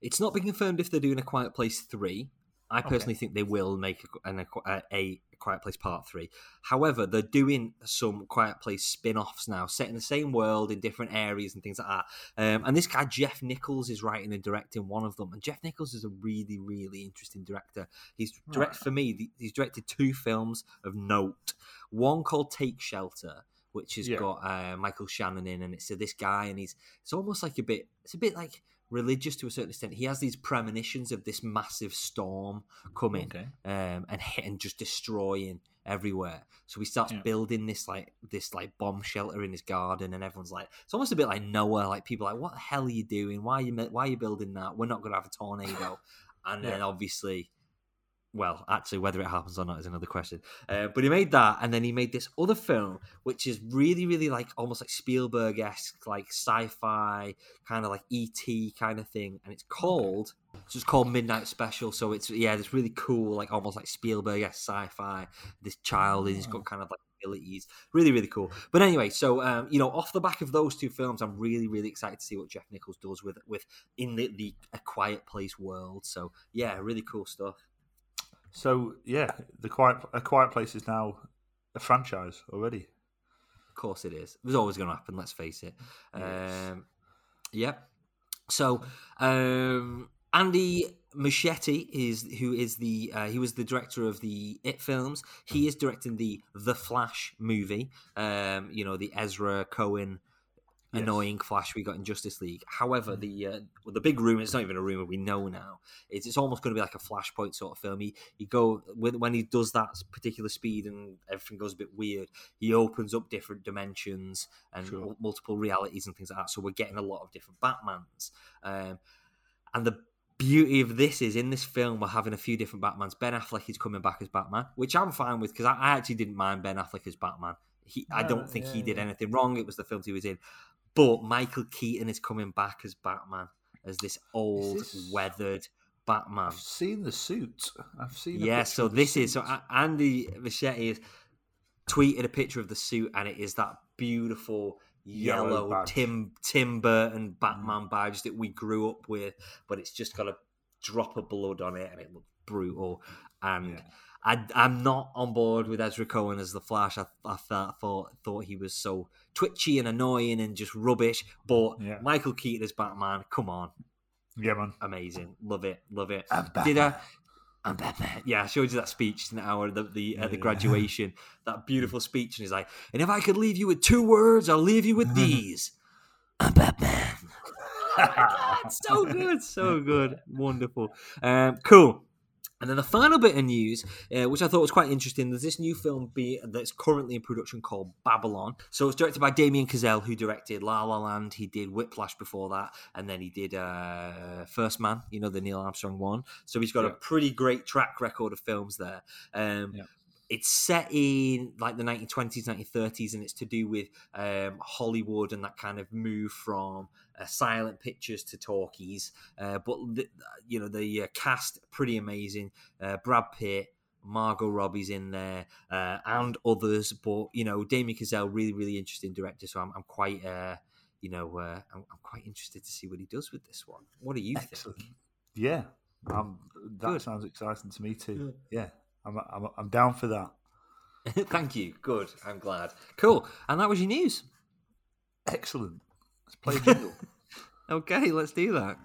it's not been confirmed if they're doing a Quiet Place 3. I personally think they will make a, an, a, a Quiet Place Part 3. However, they're doing some Quiet Place spin offs now, set in the same world in different areas and things like that. Um, and this guy, Jeff Nichols, is writing and directing one of them. And Jeff Nichols is a really, really interesting director. He's direct for me, he's directed two films of note. One called Take Shelter, which has Yeah. got uh, Michael Shannon in, and it's uh, this guy, and he's it's almost like a bit, it's a bit like religious to a certain extent. He has these premonitions of this massive storm coming Okay. um, and hit and just destroying everywhere. So he starts Yeah. building this like this like bomb shelter in his garden, and everyone's like, it's almost a bit like Noah. Like people are like, what the hell are you doing? Why are you why are you building that? We're not going to have a tornado. And then obviously. Well, actually, whether it happens or not is another question. Uh, but he made that, and then he made this other film, which is really, really like almost like Spielberg esque, like sci-fi, kind of like ET kind of thing, and it's called it's just called Midnight Special. So it's yeah, it's really cool, like almost like Spielberg esque sci-fi. This child, and he's got kind of like abilities, really, really cool. But anyway, so um, you know, off the back of those two films, I'm really, really excited to see what Jeff Nichols does with with in the, the A Quiet Place world. So yeah, really cool stuff. So yeah, the quiet a quiet place is now a franchise already. Of course it is. It was always going to happen. Let's face it. Yes. Um, yep. So um, Andy Muschietti is who is the uh, he was the director of the It films. He is directing the The Flash movie. Um, you know the Ezra Cohen. Yes. Annoying Flash we got in Justice League. However, the uh, well, the big rumor, it's not even a rumor, we know now, is it's almost going to be like a Flashpoint sort of film. He, he go when, he does that particular speed and everything goes a bit weird, he opens up different dimensions and Sure. mul- multiple realities and things like that. So we're getting a lot of different Batmans. Um, and the beauty of this is in this film we're having a few different Batmans. Ben Affleck is coming back as Batman, which I'm fine with because I, I actually didn't mind Ben Affleck as Batman. He, I don't think he did yeah. anything wrong. It was the films he was in. But Michael Keaton is coming back as Batman, as this old, this- weathered Batman. I've seen the suit. I've seen. Yeah, so this is so Andy Muschietti has tweeted a picture of the suit, and it is that beautiful Yellow yellow. Tim Tim Burton mm. Batman badge that we grew up with, but it's just got a drop of blood on it, and it looks brutal. And Yeah. I, I'm not on board with Ezra Cohen as the Flash. I, I thought, thought thought he was so twitchy and annoying and just rubbish. But Yeah. Michael Keaton as Batman, come on, Yeah, man. amazing, love it, love it. I'm Did Batman. I? I'm Batman. Yeah, I showed you that speech in our the, the at the graduation. That beautiful speech, and he's like, "And if I could leave you with two words, I'll leave you with these." I'm Batman. *laughs* It's so *laughs* good, so good, wonderful, um, cool. And then the final bit of news, uh, which I thought was quite interesting, there's this new film be, that's currently in production called Babylon. So it's directed by Damien Chazelle, who directed La La Land. He did Whiplash before that, and then he did uh, First Man, you know, the Neil Armstrong one. So he's got a pretty great track record of films there. Um, Yeah. It's set in like the 1920s, 1930s, and it's to do with um, Hollywood and that kind of move from uh, silent pictures to talkies. Uh, but the, you know the uh, cast pretty amazing. Uh, Brad Pitt, Margot Robbie's in there, uh, and others. But you know Damien Chazelle, really really interesting director. So I'm, I'm quite uh, you know uh, I'm, I'm quite interested to see what he does with this one. What do you Excellent. Yeah, um, that Good. sounds exciting to me too. Yeah, I'm, I'm, I'm down for that. *laughs* Thank you. Good. I'm glad. Cool. And that was your news. Excellent. Let's play a jingle. *laughs* Okay, let's do that.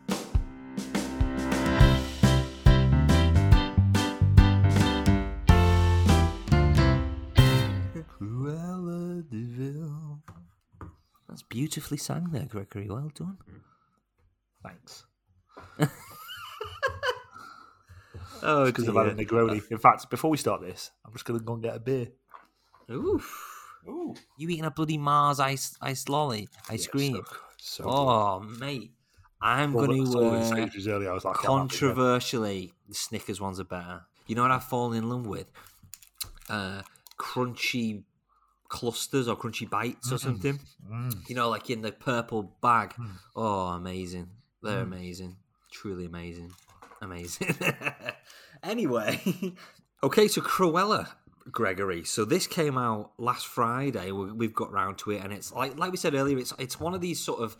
Cruella de Vil. That's beautifully sang there, Gregory. Well done. Thanks. *laughs* Oh, Because I've had a Negroni. In fact, before we start this, I'm just going to go and get a beer. Oof. Ooh. You eating a bloody Mars ice ice lolly ice Yeah, cream? So, so good. oh, mate. I'm Well, going to. uh, earlier. I was like, I'm happy then. controversially, the Snickers ones are better. You know what I've fallen in love with? Uh, crunchy clusters or crunchy bites or something. Mm. You know, like in the purple bag. Oh, amazing. They're Mm. amazing. Truly amazing. Amazing. *laughs* anyway, *laughs* okay, so Cruella, Gregory. So this came out last Friday. We- We've got round to it, and it's like like we said earlier. It's it's one of these sort of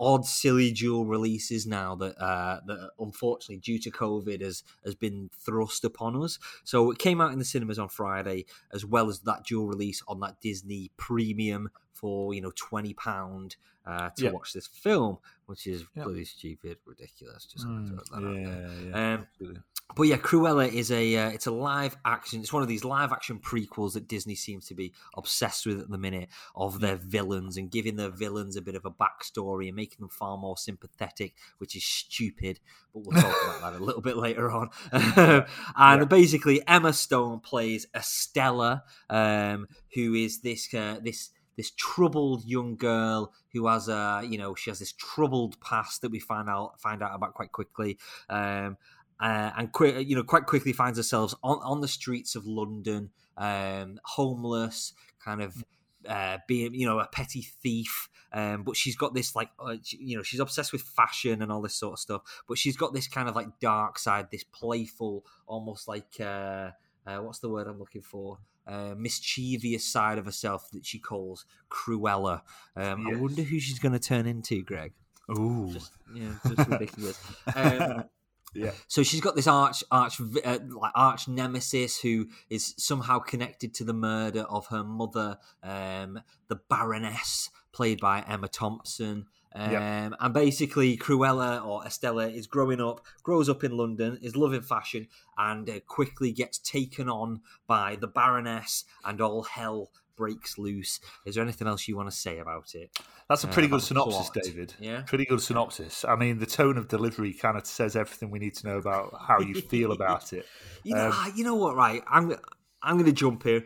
odd, silly dual releases now that uh, that unfortunately due to COVID has has been thrust upon us. So it came out in the cinemas on Friday, as well as that dual release on that Disney Premium for you know twenty pound uh, to watch this film, which is bloody stupid, ridiculous. Just Mm, throw that out there. yeah, yeah. Um. But yeah, Cruella is a uh, it's a live action. It's one of these live action prequels that Disney seems to be obsessed with at the minute of their villains and giving their villains a bit of a backstory and making them far more sympathetic, which is stupid. But we'll talk about that a little bit later on. *laughs* and Yeah. basically, Emma Stone plays Estella, um, who is this uh, this this troubled young girl who has a you know she has this troubled past that we find out find out about quite quickly. Um, uh, and you know quite quickly finds herself on, on the streets of London, um, homeless, kind of uh, being you know a petty thief. Um, but she's got this like uh, she- you know she's obsessed with fashion and all this sort of stuff. But she's got this kind of like dark side, this playful, almost like uh, uh, what's the word I'm looking for? Uh, mischievous side of herself that she calls Cruella. Um, I wonder who she's going to turn into, Greg. Ooh. Just yeah, just ridiculous. Um, *laughs* yeah. so she's got this arch, arch, uh, like arch nemesis who is somehow connected to the murder of her mother, um, the Baroness, played by Emma Thompson. Um, Yep. And basically, Cruella or Estella is growing up, grows up in London, is loving fashion, and uh, quickly gets taken on by the Baroness, and all hell breaks loose. Is there anything else you want to say about it? That's a uh, pretty good synopsis, plot. David. Yeah. Pretty good synopsis. I mean, the tone of delivery kind of says everything we need to know about how you feel about it. *laughs* You know, Um, you know what? Right, I'm I'm going to jump here.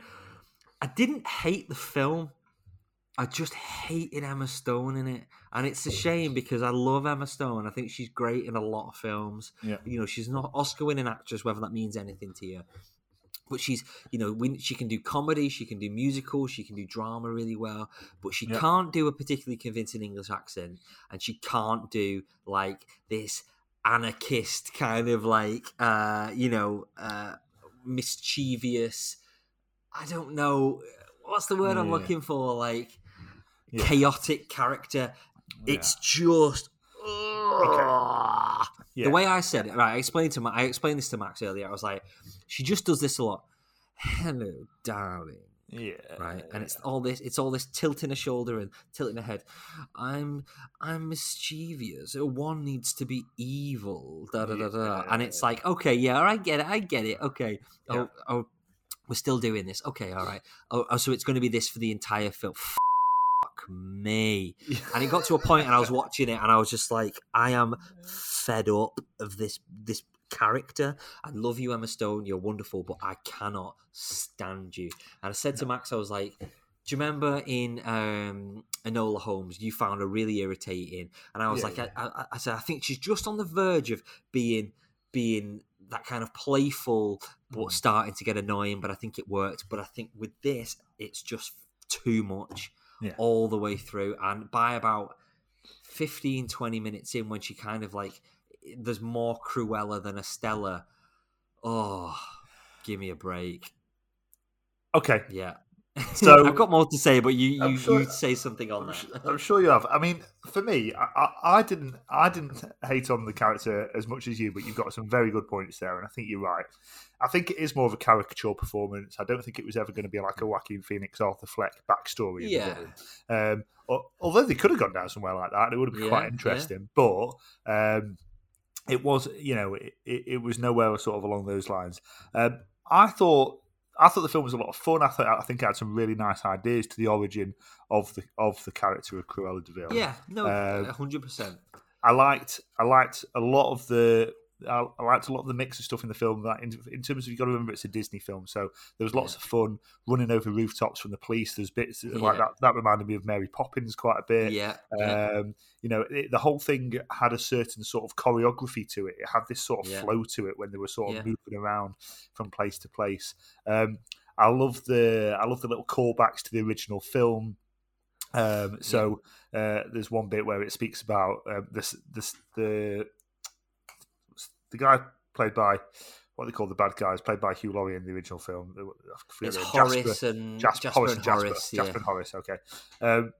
I didn't hate the film. I just hated Emma Stone in it, and it's a shame because I love Emma Stone. I think she's great in a lot of films. Yeah. You know, she's not Oscar-winning actress, whether that means anything to you. But she's, you know, when she can do comedy, she can do musical, she can do drama really well, but she Yeah. can't do a particularly convincing English accent, and she can't do like this anarchist kind of like, uh, you know, uh, mischievous. I don't know what's the word I'm looking for. Like Yeah. chaotic character. Yeah. It's just. Ugh. Yeah. The way I said it, right? I explained to Ma- I explained this to Max earlier. I was like, she just does this a lot. Hello, darling. Yeah. Right, and it's all this. It's all this tilting her shoulder and tilting her head. I'm, I'm mischievous. One needs to be evil. Da da da da. And it's like, okay, yeah, I get it. I get it. Okay. Oh, Yeah. oh, we're still doing this. Okay, all right. Oh, oh so it's going to be this for the entire film. Me. And it got to a *laughs* point, and I was watching it, and I was just like, I am fed up of this this character. I love you, Emma Stone. You're wonderful, but I cannot stand you. And I said to Max, I was like, "Do you remember in um, Enola Holmes, you found her really irritating?" And I was Yeah, like, yeah. I, I, I said, I think she's just on the verge of being being that kind of playful, but Mm. starting to get annoying. But I think it worked. But I think with this, it's just too much Yeah. all the way through. And by about 15, 20 minutes in, when she kind of like, there's more Cruella than Estella. Oh, give me a break. Okay. Yeah. So- *laughs* I've got more to say, but you you, sure- you say something on I'm, that. su- I'm sure you have. I mean, for me, I, I, didn't, I didn't hate on the character as much as you, but you've got some very good points there, and I think you're right. I think it is more of a caricature performance. I don't think it was ever going to be like a Joaquin Phoenix, Arthur Fleck backstory. Yeah. Um, al- although they could have gone down somewhere like that, it would have been Yeah, quite yeah. interesting. But um, it was, you know, it, it, it was nowhere sort of along those lines. Um, I thought, I thought the film was a lot of fun. I thought I think it had some really nice ideas to the origin of the of the character of Cruella de Vil. Yeah, no, Um, hundred percent. I liked I liked a lot of the I, I liked a lot of the mix of stuff in the film. That in, in terms of you've got to remember it's a Disney film, so there was lots Yeah. of fun running over rooftops from the police. There's bits like that that reminded me of Mary Poppins quite a bit. Yeah, yeah. Um, you know, it, the whole thing had a certain sort of choreography to it. It had this sort of Yeah. flow to it when they were sort of Yeah. moving around from place to place. Um, I love the I love the little callbacks to the original film. Um, so uh, there's one bit where it speaks about um, this this the the guy played by what they call the bad guys played by Hugh Laurie in the original film. It's their. Horace Jasper- and Jasper, Jasper, Horace and Jasper, Horace. Jasper and Horace. Okay. Um,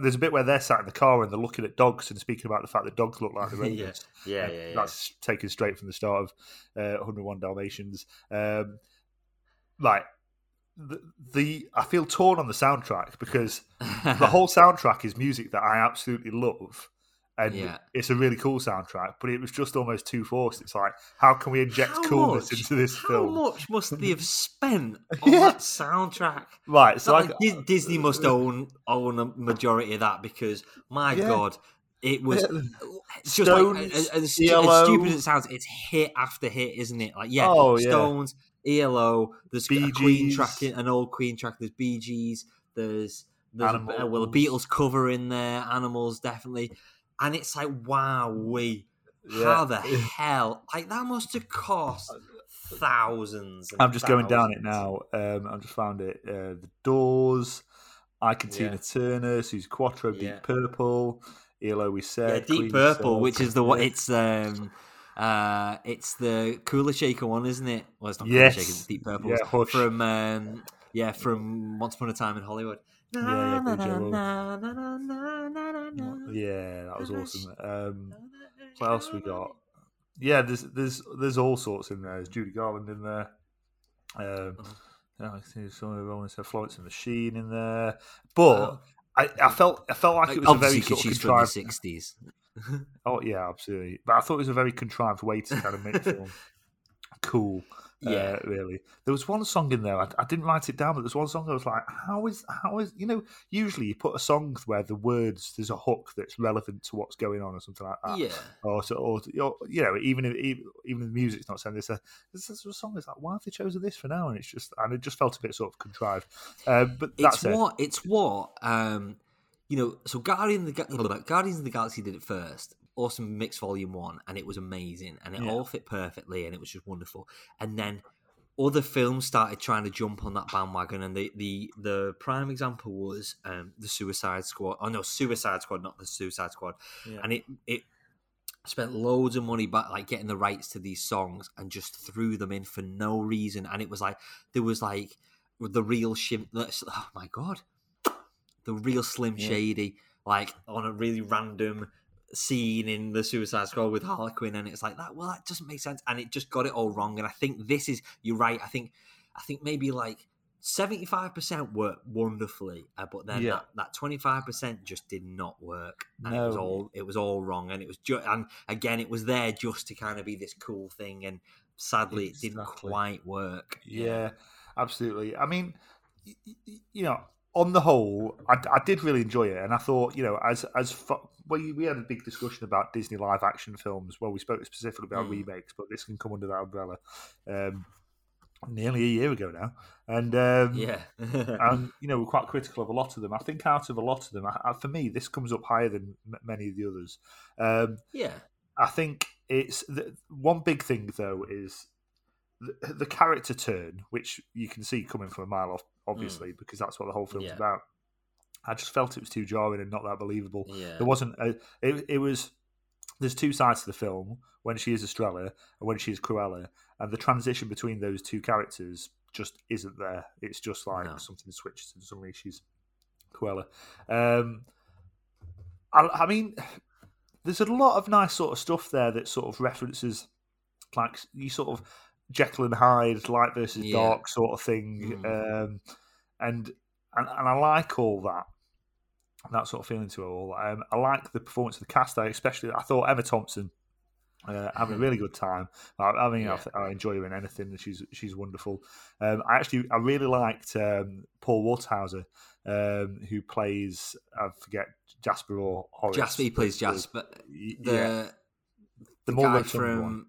there's a bit where they're sat in the car and they're looking at dogs and speaking about the fact that dogs look like *laughs* the Yeah. rodents. Yeah, Uh, yeah, yeah. That's taken straight from the start of uh, 101 Dalmatians. Um, like the, the, I feel torn on the soundtrack because the whole *laughs* soundtrack is music that I absolutely love. And Yeah. it's a really cool soundtrack, but it was just almost too forced. It's like, how can we inject How coolness much- into this How film? How much must they have spent *laughs* on Yeah. that soundtrack? Right, so Like, I, Disney must *laughs* own own a majority of that because my Yeah. god, it was Yeah. *laughs* just like Stones, as, as, as stupid as it sounds. It's hit after hit, isn't it? Like yeah, Oh. Stones, ELO. There's Bee Queen track, an old Queen track. There's Bee Gees. There's there's a, well a Beatles cover in there. Animals definitely, and it's like wow, we Yeah. how the *laughs* hell like that must have cost thousands. I'm just going down it now. Um, I've just found it. Uh, the Doors, Ike and Tina Yeah. Turner, Suzi Quatro, Deep Yeah. Purple, ELO. We Yeah, said Deep Queen Purple, which is the one. It's um, uh, it's the Kula Shaker one, isn't it? Well, it's not Kula Shaker. It's Deep Purple. Yeah, from um, yeah, from Once Upon a Time in Hollywood. Yeah, yeah, that was awesome. Um, what else we got? Yeah, there's there's there's all sorts in there. There's Judy Garland in there. Um, yeah, I think someone some of the Rolling Stone Florence and Machine in there. But Oh. I, I felt I felt like it was a very sort she's from the contrived. sixties. Oh yeah, absolutely. But I thought it was a very contrived way to kind of make the film *laughs* cool. Yeah. uh, really. There was one song in there. I, I didn't write it down, but there's one song I was like, "How is how is you know?" Usually, you put a song where the words there's a hook that's relevant to what's going on or something like that. yeah, Or, so, or you know, even if even, even if the music's not saying this, uh, this is a song that's like, why have they chosen this for now? And it's just, and it just felt a bit sort of contrived. Uh, but that's it's it. what it's what um, you know. So Guardian the Guardians of the Galaxy did it first. Awesome Mix Volume One, and it was amazing, and it Yeah. all fit perfectly, and it was just wonderful. And then other films started trying to jump on that bandwagon, and the the the prime example was um, the Suicide Squad. Oh no, Suicide Squad, not the Suicide Squad. Yeah. And it it spent loads of money back like getting the rights to these songs and just threw them in for no reason. And it was like there was like the real shim. Oh my god, the real Slim Yeah. Shady, like on a really random scene in the Suicide Squad with Harley Quinn, and it's like that. Well, that doesn't make sense, and it just got it all wrong. And I think this is you're right. I think I think maybe like. 75% worked wonderfully uh, but then Yeah. that, that 25% just did not work and it was No. all it was all wrong and it was just and again it was there just to kind of be this cool thing and sadly it didn't quite work Yeah, absolutely. I mean, y- y- you know, on the whole, I, I did really enjoy it, and I thought, you know, as as fu- we we had a big discussion about Disney live action films. Well, we spoke specifically about Mm. remakes, but this can come under that umbrella. Um, nearly a year ago now, and um, yeah *laughs* and you know we're quite critical of a lot of them. I think out of a lot of them, I, I, for me, this comes up higher than m- many of the others. Um, yeah I think it's the, one big thing though is the, the character turn, which you can see coming from a mile off, obviously, because that's what the whole film's Mm. Yeah. about. I just felt it was too jarring and not that believable. yeah There wasn't a. It, it was. There's two sides to the film when she is Estella and when she is Cruella, and the transition between those two characters just isn't there. It's just like No. something switches and suddenly she's Cruella. Um, I, I mean, there's a lot of nice sort of stuff there that sort of references, like you sort of Jekyll and Hyde, light versus Yeah. dark sort of thing, Mm. um, and, and and I like all that. That sort of feeling to it all. Um, I like the performance of the cast. I especially I thought Emma Thompson Uh, having a really *laughs* good time. I, I mean, Yeah. I, I enjoy her in anything. She's she's wonderful. Um, I actually I really liked um, Paul Walter Hauser, um, who plays I forget Jasper or Horace. Jasper, he plays the- Jasper. The yeah, the, the more guy from. one.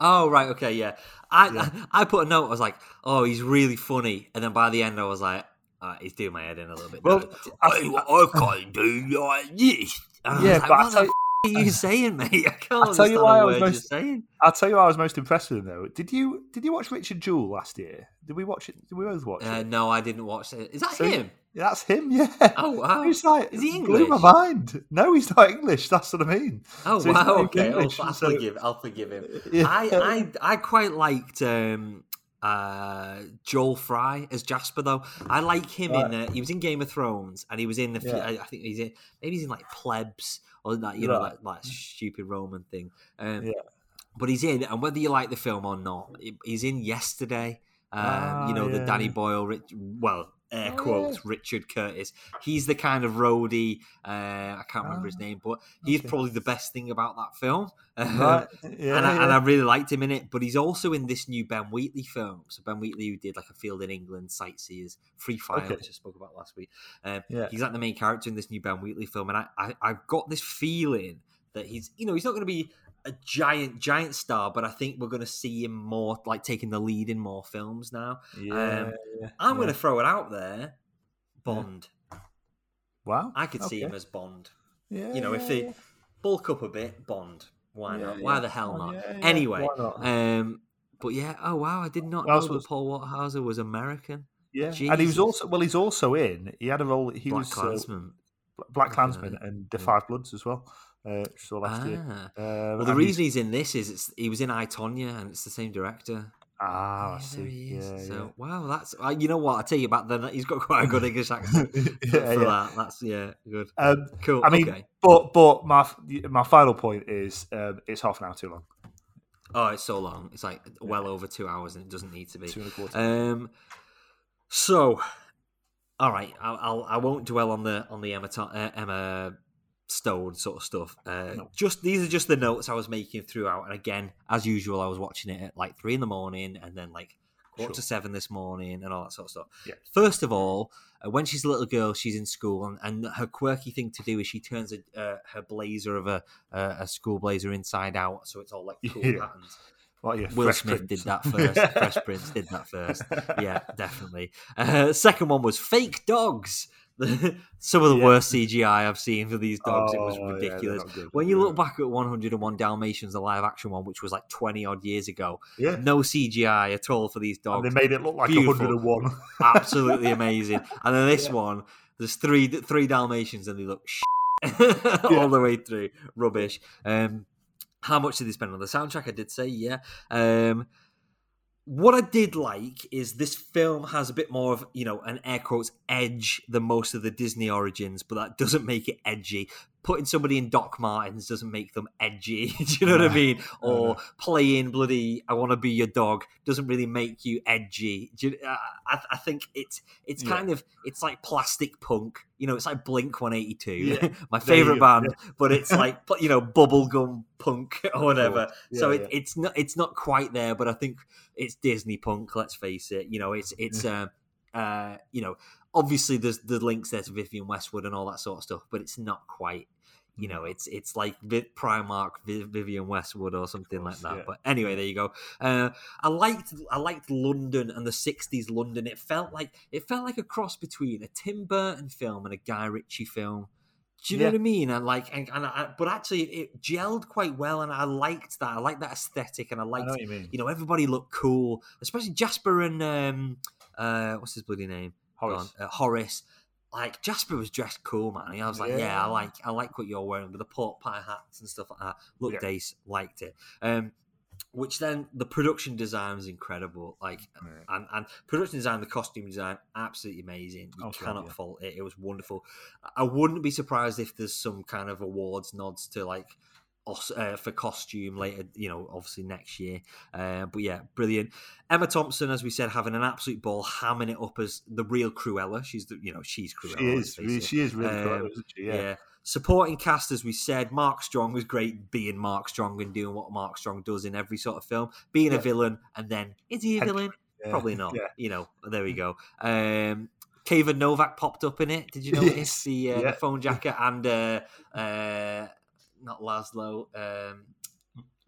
Oh right, okay, yeah. I, Yeah. *laughs* I put a note. I was like, "Oh, he's really funny," and then by the end, I was like, uh, "He's doing my head in a little bit." Well, now. I- *laughs* what I can't do like this. And I Yeah, like, but I what tell the f- are you saying, mate? *laughs* I can't I'll tell you why I was most- saying. I'll tell you, what I was most impressed with him though. Did you did you watch Richard Jewell last year? Did we watch it? Did we both watch Uh, it? no, I didn't watch it. Is that So- him? That's him. Yeah. Oh wow! *laughs* He's like, Is he English? blew my mind. No, he's not English. That's what I mean. Oh So wow! Okay, English, I'll, I'll so- forgive. I'll forgive him. *laughs* Yeah. I, I I quite liked um, uh, Joel Fry as Jasper though. I like him in. Uh, he was in Game of Thrones, and he was in. the Yeah. I, I think he's in. Maybe he's in like Plebs or that. You know, Right. that, that stupid Roman thing. Um, Yeah. But he's in, and whether you like the film or not, he's in yesterday. Um, Ah, you know the. Danny Boyle, Rich, well, air Oh, quotes, Richard Curtis. He's the kind of roadie. Uh, I can't remember his Ah, name, but he's okay. probably the best thing about that film. *laughs* Right. Yeah. and, I, yeah. and I really liked him in it. But he's also in this new Ben Wheatley film. So Ben Wheatley, who did like a Field in England, Sightseers, Free Fire, Okay. which I spoke about last week. Um, Yeah. He's like the main character in this new Ben Wheatley film, and I, I I've got this feeling that he's you know he's not going to be a giant giant star, but I think we're going to see him more like taking the lead in more films now. yeah, um, yeah, I'm yeah. going to throw it out there. Bond. Wow. I could see him as Bond. Yeah, You know, if yeah, they yeah. bulk up a bit, Bond. Why Yeah, not? Why the hell not? yeah, yeah. Anyway, not? um, but yeah, oh wow, I did not What know else that was- Paul was American. yeah, and he was also well. He's also in. He had a role. He Black was uh, Klansman. Black Uh, Klansman and The yeah. Five Bloods as well. Uh, saw last year. Ah. Um, Well, the and he's- reason he's in this is it's, he was in I Tonya, and it's the same director. ah, I Yeah, see. there he is. Yeah, so wow, that's uh, you know what I tell you about then. He's got quite a good English *laughs* accent yeah. for yeah, yeah. that. That's yeah, good, Um, cool. I mean, okay. but but my my final point is um, it's half an hour too long. Oh, it's so long. It's like well over two hours, and it doesn't need to be. Two and a quarter. Um, so, all right, I'll, I'll I won't dwell on the on the Emma uh, Emma Stone sort of stuff. Uh, No. Just these are just the notes I was making throughout, and again, as usual, I was watching it at like three in the morning, and then like quarter to seven this morning, and all that sort of stuff. Yeah. First of all, uh, when she's a little girl, she's in school, and, and her quirky thing to do is she turns a, uh, her blazer of a uh, a school blazer inside out, so it's all like cool Yeah. patterns. Are you, Will Fresh Smith Prince? did that *laughs* first. Fresh Prince did that first. Yeah, definitely. Uh, second one was fake dogs. *laughs* Some of the Yeah. worst CGI I've seen for these dogs. it was Oh, yeah, ridiculous. good. when you Yeah. look back at 101 Dalmatians, the live action one, which was like 20 odd years ago, yeah, no CGI at all for these and dogs. they made it look like Beautiful. 101. *laughs* Absolutely amazing. And then this Yeah. one, there's three three Dalmatians and they look *laughs* all the way through. Rubbish. Um, how much did they spend on the soundtrack? I did say, yeah. Um, what I did like is this film has a bit more of, you know, an air quotes edge than most of the Disney origins, but that doesn't make it edgy. Putting somebody in Doc Martens doesn't make them edgy. *laughs* Do you know what I mean? Or playing bloody "I Want to Be Your Dog" doesn't really make you edgy. Do you, uh, I, I think it's it's Yeah. kind of it's like plastic punk. You know, it's like Blink One Eighty Two, Yeah. *laughs* my favorite band, *laughs* but it's like you know bubblegum punk or whatever. Yeah, so it, yeah. it's not it's not quite there, but I think it's Disney punk. Let's face it. You know, it's it's uh, uh, you know obviously there's the links there to Vivienne Westwood and all that sort of stuff, but it's not quite. You know, it's it's like Primark, Vivienne Westwood, or something like that. yeah. But anyway, there you go. Uh, I liked I liked London and the '60s London. It felt like it felt like a cross between a Tim Burton film and a Guy Ritchie film. Do you know what I mean? And like, and, and I, but actually, it gelled quite well, and I liked that. I liked that aesthetic, and I I liked know you you know everybody looked cool, especially Jasper and um, uh, what's his bloody name? Horace. Uh, Horace. Like Jasper was dressed cool, man. I was like, yeah. Yeah. I like, I like what you're wearing with the pork pie hats and stuff like that. Look, Yeah. ace, liked it. Um, which then the production design was incredible. Like, Yeah. and, and production design, the costume design, absolutely amazing. You Oh, God, cannot yeah. fault it. It was wonderful. I wouldn't be surprised if there's some kind of awards nods to like uh, for costume later. You know, obviously next year. Uh, but yeah, brilliant. Emma Thompson, as we said, having an absolute ball, hamming it up as the real Cruella. She's the you know she's Cruella. She is. Really, she is really Um, clever, isn't she? Yeah. Yeah. supporting cast, as we said, Mark Strong was great being Mark Strong and doing what Mark Strong does in every sort of film, being a villain, and then is he a villain? *laughs* yeah. Probably not. Yeah. You know, there we go. Um, Kayvan Novak popped up in it. Did you Yes. notice the, uh, Yeah. the phone jacket and uh, uh, not Laszlo, um,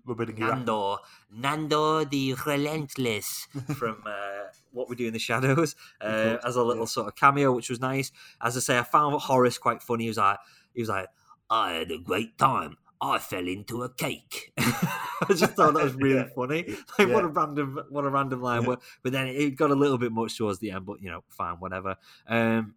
Nandor, Nandor the Relentless *laughs* from uh, What We Do in the Shadows uh, as a little yeah. sort of cameo, which was nice. As I say, I found Horace quite funny. He was like, he was like, I had a great time. I fell into a cake. *laughs* I just thought that was really *laughs* Yeah. funny. Like what a random, what a random line. Yeah. But, but then it got a little bit much towards the end. But you know, fine, whatever. Um,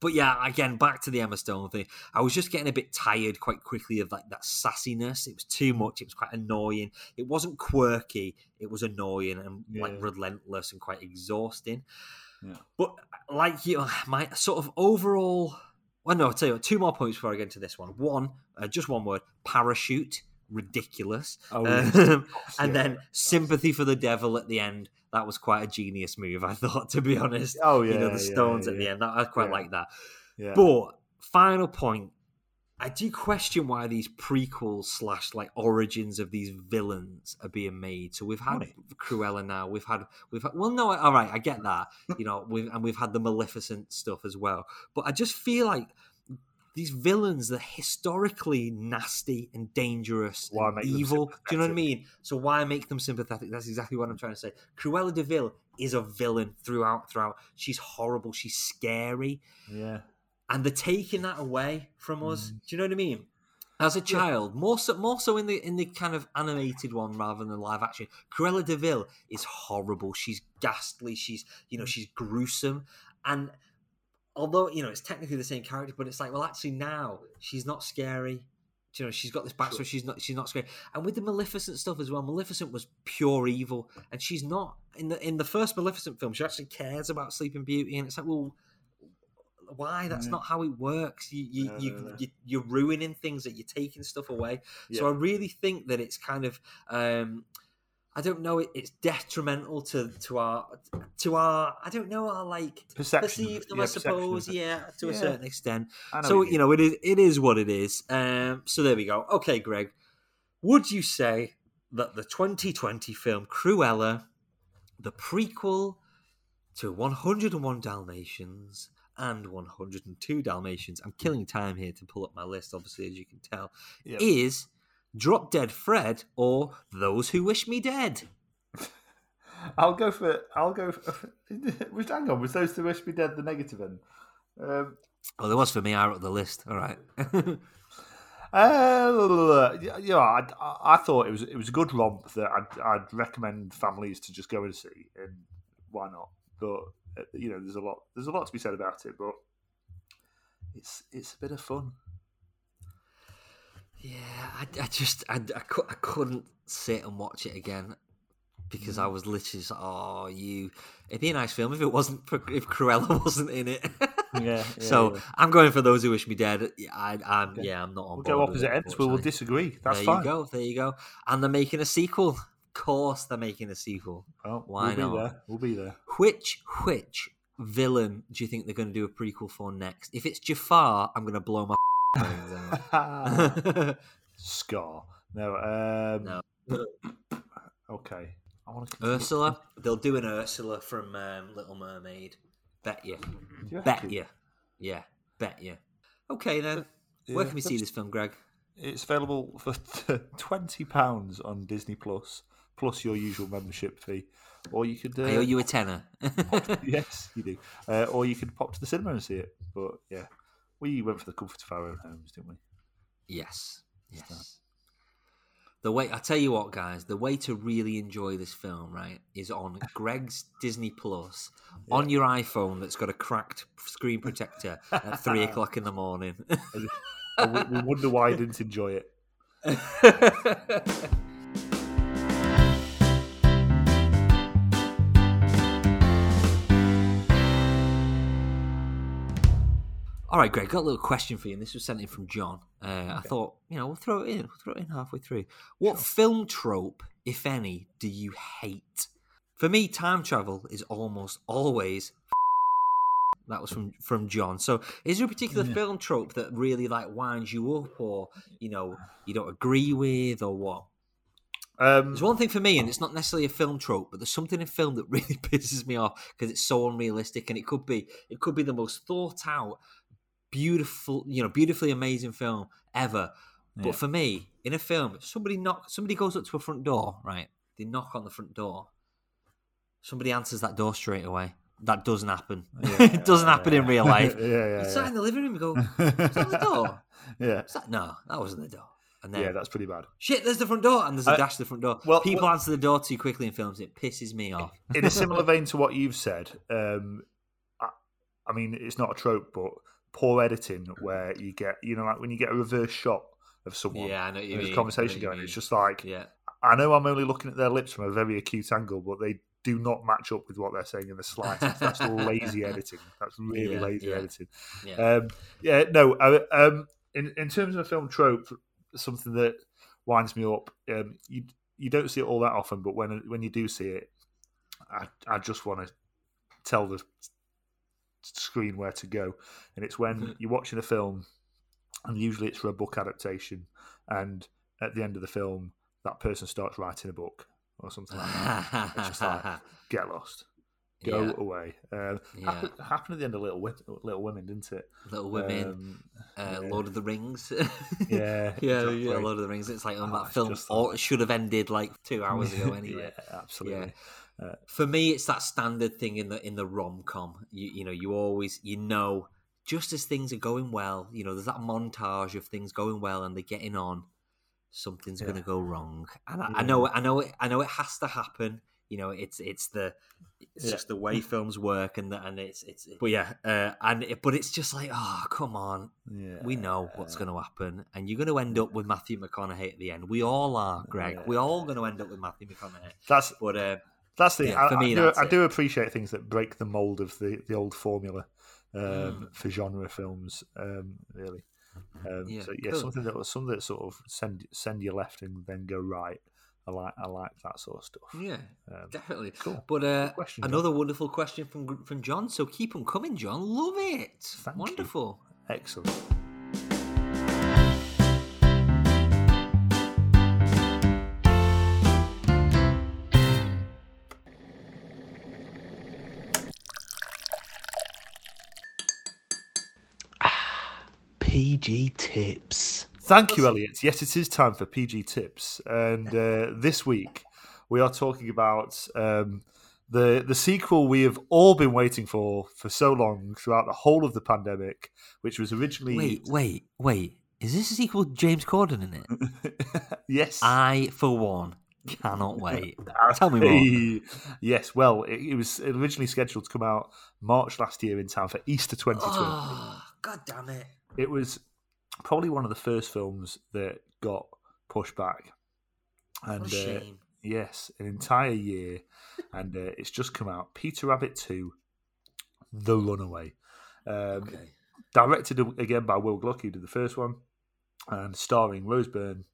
but yeah, again, back to the Emma Stone thing. I was just getting a bit tired quite quickly of like that sassiness. It was too much. It was quite annoying. It wasn't quirky. It was annoying and like relentless and quite exhausting. Yeah. But like you, my sort of overall. Well, no, I'll tell you what, two more points before I get into this one. One, uh, just one word: parachute. Ridiculous. Oh, Um, *laughs* and yeah. then sympathy for the devil at the end. That was quite a genius move, I *laughs* thought, to be honest. Oh yeah, you know, the yeah, stones yeah, at the end. That, I quite Yeah. like that. Yeah. But final point, I do question why these prequels slash like origins of these villains are being made. So we've had Money. Cruella now. We've had we've had, well, no, all right, I get that, you know, we've, and we've had the Maleficent stuff as well. But I just feel like these villains are historically nasty and dangerous, Why and evil. Do you know what I mean? So why make them sympathetic? That's exactly what I'm trying to say. Cruella de Vil is a villain throughout. Throughout, she's horrible. She's scary yeah. and they're taking that away from us. Mm. Do you know what I mean? As a child, more so, more so in the in the kind of animated one rather than the live action. Cruella de Vil is horrible. She's ghastly. She's you know Mm. she's gruesome, and although you know it's technically the same character, but it's like well actually now she's not scary. Do You know, she's got this backstory. Sure. She's not. She's not scary. And with the Maleficent stuff as well, Maleficent was pure evil, and she's not in the in the first Maleficent film. She actually cares about Sleeping Beauty, and it's like, well, why? That's Yeah. not how it works. You you, No, you, no, no. you you're ruining things. That you're taking stuff away. So I really think that it's kind of. um I don't know. It, it's detrimental to to our to our. I don't know. Our like Perception. perceive them. yeah, I suppose. Yeah, to a certain extent so what you know it is it is what it is um so there we go okay greg would you say that the 2020 film cruella the prequel to 101 dalmatians and 102 dalmatians i'm killing time here to pull up my list obviously as you can tell Yep. is drop dead fred or those who wish me dead *laughs* I'll go for. I'll go. For, *laughs* was hang on. Was those who wish me dead the negative end? Um, well there was for me i wrote the list all right *laughs* uh, yeah, yeah, I, I- I thought it was it was a good romp that I'd, I'd recommend families to just go and see, and why not? But uh, you know, there's a lot there's a lot to be said about it, but it's it's a bit of fun. Yeah, I, I just I, I, cou- I couldn't sit and watch it again because I mm. was literally just, oh you it'd be a nice film if it wasn't if Cruella *laughs* wasn't in it. Yeah, *laughs* so I'm going for those who wish me dead. Yeah, I, I'm Okay. yeah I'm not on we'll go opposite ends. We will disagree. That's there fine. There you go. There you go. And they're making a sequel. Of course, they're making a sequel. Well, Why we'll not? Be there. We'll be there. Which which villain do you think they're going to do a prequel for next? If it's Jafar, I'm going to blow my Scar. No. Um, No. *clears throat* Okay. I want to Ursula. They'll do an Ursula from um, Little Mermaid. Bet you. Bet you. Yeah, bet you. Okay then. Where can we see this film, Greg? It's available for *laughs* twenty pounds on Disney Plus, plus your usual membership fee, or you could. Uh, I owe you a tenner. *laughs* *laughs* yes, you do. Uh, or you could pop to the cinema and see it. But yeah, we went for the comfort of our own homes, didn't we? yes. Yes. The way I tell you what, guys, the way to really enjoy this film, right, is on *laughs* Greg's Disney Plus on your iPhone that's got a cracked screen protector at three *laughs* o'clock in the morning. We wonder why I didn't enjoy it. *laughs* All right, Greg, got a little question for you, and this was sent in from John. Uh, I thought, you know, we'll throw it in. We'll throw it in halfway through. What film trope, if any, do you hate? For me, time travel is almost always. *laughs* That was from from John. So, is there a particular film trope that really like winds you up, or you know, you don't agree with, or what? Um, There's one thing for me, and it's not necessarily a film trope, but there's something in film that *laughs* really pisses me off because it's so unrealistic, and it could be it could be the most thought out, beautiful, you know, beautifully amazing film ever. But Yeah. for me, in a film, somebody knock, somebody goes up to a front door, right? They knock on the front door. Somebody answers that door straight away. That doesn't happen. *laughs* it doesn't happen in real life. *laughs* yeah, yeah, You sat yeah. in the living room and go, *laughs* "Is that the door? yeah, that no? That wasn't the door." And then yeah, that's pretty bad. Shit, there's the front door, and there's a Uh, dash to the front door. well, People well- answer the door too quickly in films. It pisses me off. in a similar vein to what you've said, um, I, I mean, it's not a trope, but poor editing where you get, you know, like when you get a reverse shot of someone, Yeah, I know you mean. a conversation I know what going, it's just like, Yeah, I know I'm only looking at their lips from a very acute angle, but they do not match up with what they're saying in the slightest. That's *laughs* lazy editing. That's really Yeah, lazy yeah. editing. yeah. Um, yeah, no. Uh, um, in in terms of a film trope, something that winds me up. Um, you you don't see it all that often, but when when you do see it, I I just want to tell the screen where to go, and it's when you're watching a film, and usually it's for a book adaptation, and at the end of the film, that person starts writing a book or something like that. It's just like *laughs* get lost. Go Yeah. away. Um, Yeah. happened, happened at the end of Little Little Women, didn't it? Little Women, Um, uh, yeah. Lord of the Rings. *laughs* Yeah, yeah, exactly. yeah, Lord of the Rings. It's like on Oh, that film, just or it should have ended like two hours ago *laughs* anyway. yeah, For me, it's that standard thing in the in the rom com. You you know, you always you know just as things are going well. You know, there's that montage of things going well and they're getting on. Something's Yeah. going to go wrong, and I, I know, I know, it, I know, it has to happen. You know, it's it's the it's Yeah. just the way films work, and the, and it's it's. But yeah, uh, and it, but it's just like, oh come on, Yeah, we know what's going to happen, and you're going to end up with Matthew McConaughey at the end. We all are, Greg. We're all going to end up with Matthew McConaughey. That's But uh, that's the. Yeah, I, for me, I, do, I do appreciate things that break the mold of the the old formula um, Mm. for genre films. Um, really. Um, Yeah, so yeah, cool. something that something that sort of send send you left and then go right. I like I like that sort of stuff. yeah, Um, definitely. Cool. But uh, question, John. another wonderful question from from John. So keep them coming, John. Love it. Thank you. Wonderful. Excellent. PG tips. Thank you, Elliot. Yes, it is time for PG tips, and uh, this week we are talking about um, the the sequel we have all been waiting for for so long throughout the whole of the pandemic, which was originally Wait, wait, wait. Is this a sequel with James Corden in it? *laughs* yes, I, for one, cannot wait. *laughs* Tell me more. *laughs* yes, well, it, it was originally scheduled to come out March last year in time for Easter 2020. Oh, God damn it. It was probably one of the first films that got pushed back, and uh. Yes, an entire year, *laughs* and uh, it's just come out. Peter Rabbit Two, The Runaway, um, Okay. directed again by Will Gluck, who did the first one, and starring Rose Byrne,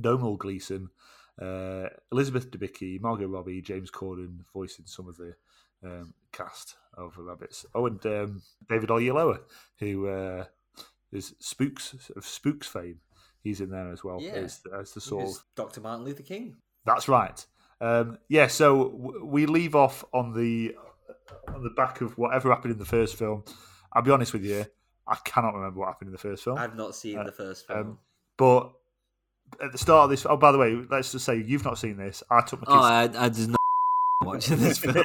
Domhnall Gleeson, uh, Elizabeth Debicki, Margot Robbie, James Corden voicing some of the um, cast of the rabbits. Oh, and um, David Oyelowo, who uh, is Spooks of Spooks fame. He's in there as well Yeah. as, as the sort of Dr. Martin Luther King. that's right. Um, yeah, so w- we leave off on the on the back of whatever happened in the first film. I'll be honest with you, I cannot remember what happened in the first film. I've not seen Uh, the first film. um, but at the start of this, oh, by the way, let's just say you've not seen this. I took my kids. oh, I, I just not *laughs* watching this *laughs* film.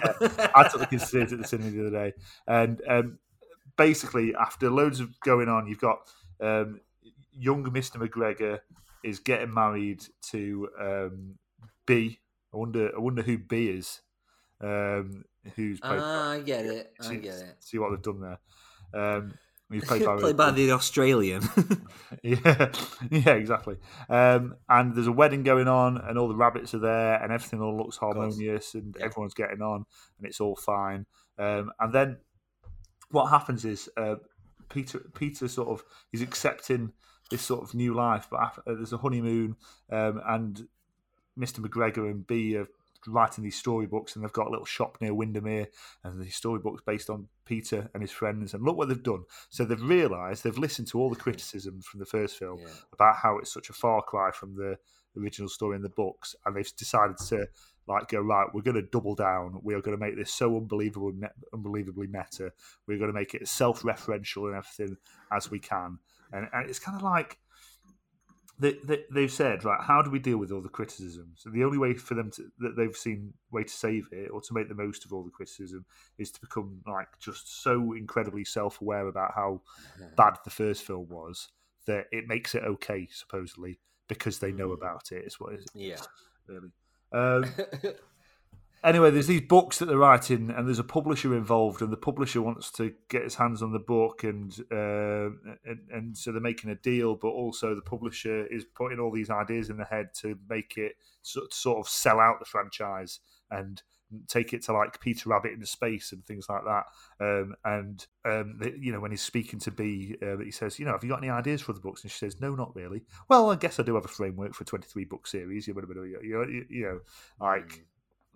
I took the kids to see it at the cinema the other day, and um, basically, after loads of going on, you've got um, young Mister McGregor is getting married to um, B. I wonder, I wonder who B is. Um, who's played? Ah, I get it. I see, get it. See what they've done there. Um, he's played by, *laughs* Played by the Australian. *laughs* yeah, yeah, exactly. Um, and there's a wedding going on, and all the rabbits are there, and everything all looks harmonious, and Yeah. everyone's getting on, and it's all fine. Um, and then what happens is uh, Peter Peter sort of is accepting this sort of new life, but after, uh, there's a honeymoon, um, and Mr. McGregor and B are writing these storybooks, and they've got a little shop near Windermere, and these storybooks based on Peter and his friends. And look what they've done. So they've realised they've listened to all the criticism from the first film Yeah. about how it's such a far cry from the original story in the books, and they've decided to like go right. We're going to double down. We are going to make this so unbelievable, unbelievably meta. We're going to make it self-referential and everything as we can. And, and it's kind of like they, they, they've said, right? How do we deal with all the criticisms? And the only way for them to that they've seen way to save it or to make the most of all the criticism is to become like just so incredibly self-aware about how bad the first film was that it makes it okay, supposedly, because they know Mhm. about it. Is what it is Yeah. really. Um, *laughs* anyway, there's these books that they're writing, and there's a publisher involved, and the publisher wants to get his hands on the book, and uh, and, and so they're making a deal, but also the publisher is putting all these ideas in the head to make it sort sort of sell out the franchise and take it to like Peter Rabbit in space and things like that. Um, and um, the, you know, when he's speaking to B, uh, he says, "You know, have you got any ideas for the books?" And she says, "No, not really." Well, I guess I do have a framework for a twenty-three book series. You know, you know, you- you know like Mm.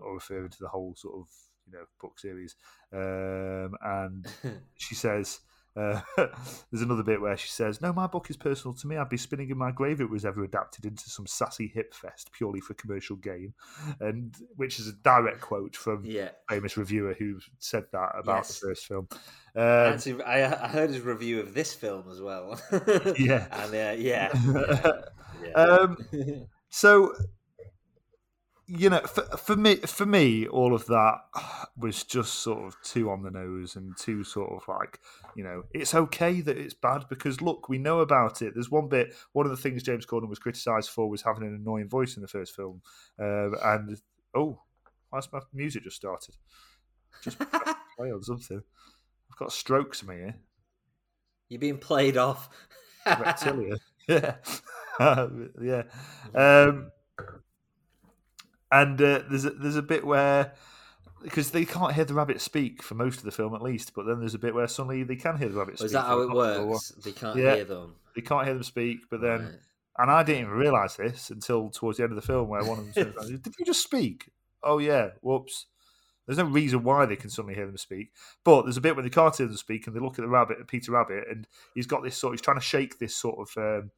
or referring to the whole sort of you know book series. Um, and *laughs* she says. Uh, *laughs* there's another bit where she says, "No, my book is personal to me. I'd be spinning in my grave if it was ever adapted into some sassy hip fest purely for commercial gain," and which is a direct quote from yeah. a famous reviewer who said that about Yes. the first film. Um, Actually, I, I heard his review of this film as well. *laughs* Yeah. And uh, yeah. *laughs* yeah, yeah. um, so you know for, for me for me all of that was just sort of too on the nose and too sort of like you know it's okay that it's bad because look we know about it there's one bit one of the things james corden was criticized for was having an annoying voice in the first film um, and oh why's my music just started just *laughs* play on something i've got strokes in my ear You're being played off. reptilia. *laughs* *laughs* yeah, yeah. Um, and uh, there's a, there's a bit where because they can't hear the rabbit speak for most of the film at least, but then there's a bit where suddenly they can hear the rabbit speak. Is that how it works? They can't Yeah. hear them. They can't hear them speak, but then Right. and I didn't even realise this until towards the end of the film where one of them says, "Did you just speak?" Oh yeah, whoops. There's no reason why they can suddenly hear them speak, but there's a bit when they can't hear them speak, and they look at the rabbit, Peter Rabbit, and he's got this sort. He's trying to shake this sort of um,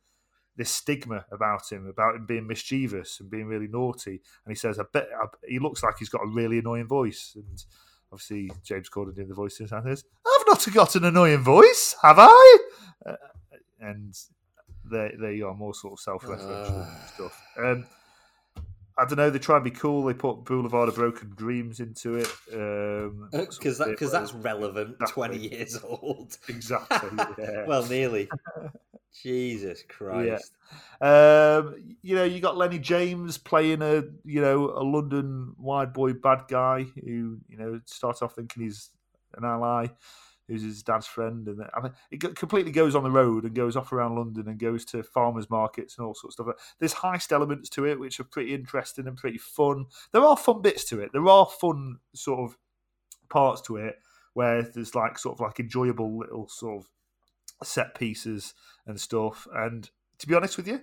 this stigma about him, about him being mischievous and being really naughty. And he says, "I bet I, he looks like he's got a really annoying voice." And obviously, James Corden doing the voice and says, "I've not got an annoying voice, have I?" Uh, and there, there you are, more sort of self-referential Ah. stuff. Um, I don't know. They try and be cool. They put Boulevard of Broken Dreams into it um, Because that, of cause bit that's relevant Exactly. 20 years old. exactly. *laughs* Yeah. well, nearly. *laughs* Jesus Christ. Um, you know, you got Lenny James playing a you know a London wide boy bad guy who you know starts off thinking he's an ally, who's his dad's friend, and I mean, it completely goes on the road and goes off around London and goes to farmers markets and all sorts of stuff. There's heist elements to it which are pretty interesting and pretty fun. There are fun bits to it. There are fun sort of parts to it where there's like sort of like enjoyable little sort of set pieces and stuff. And to be honest with you,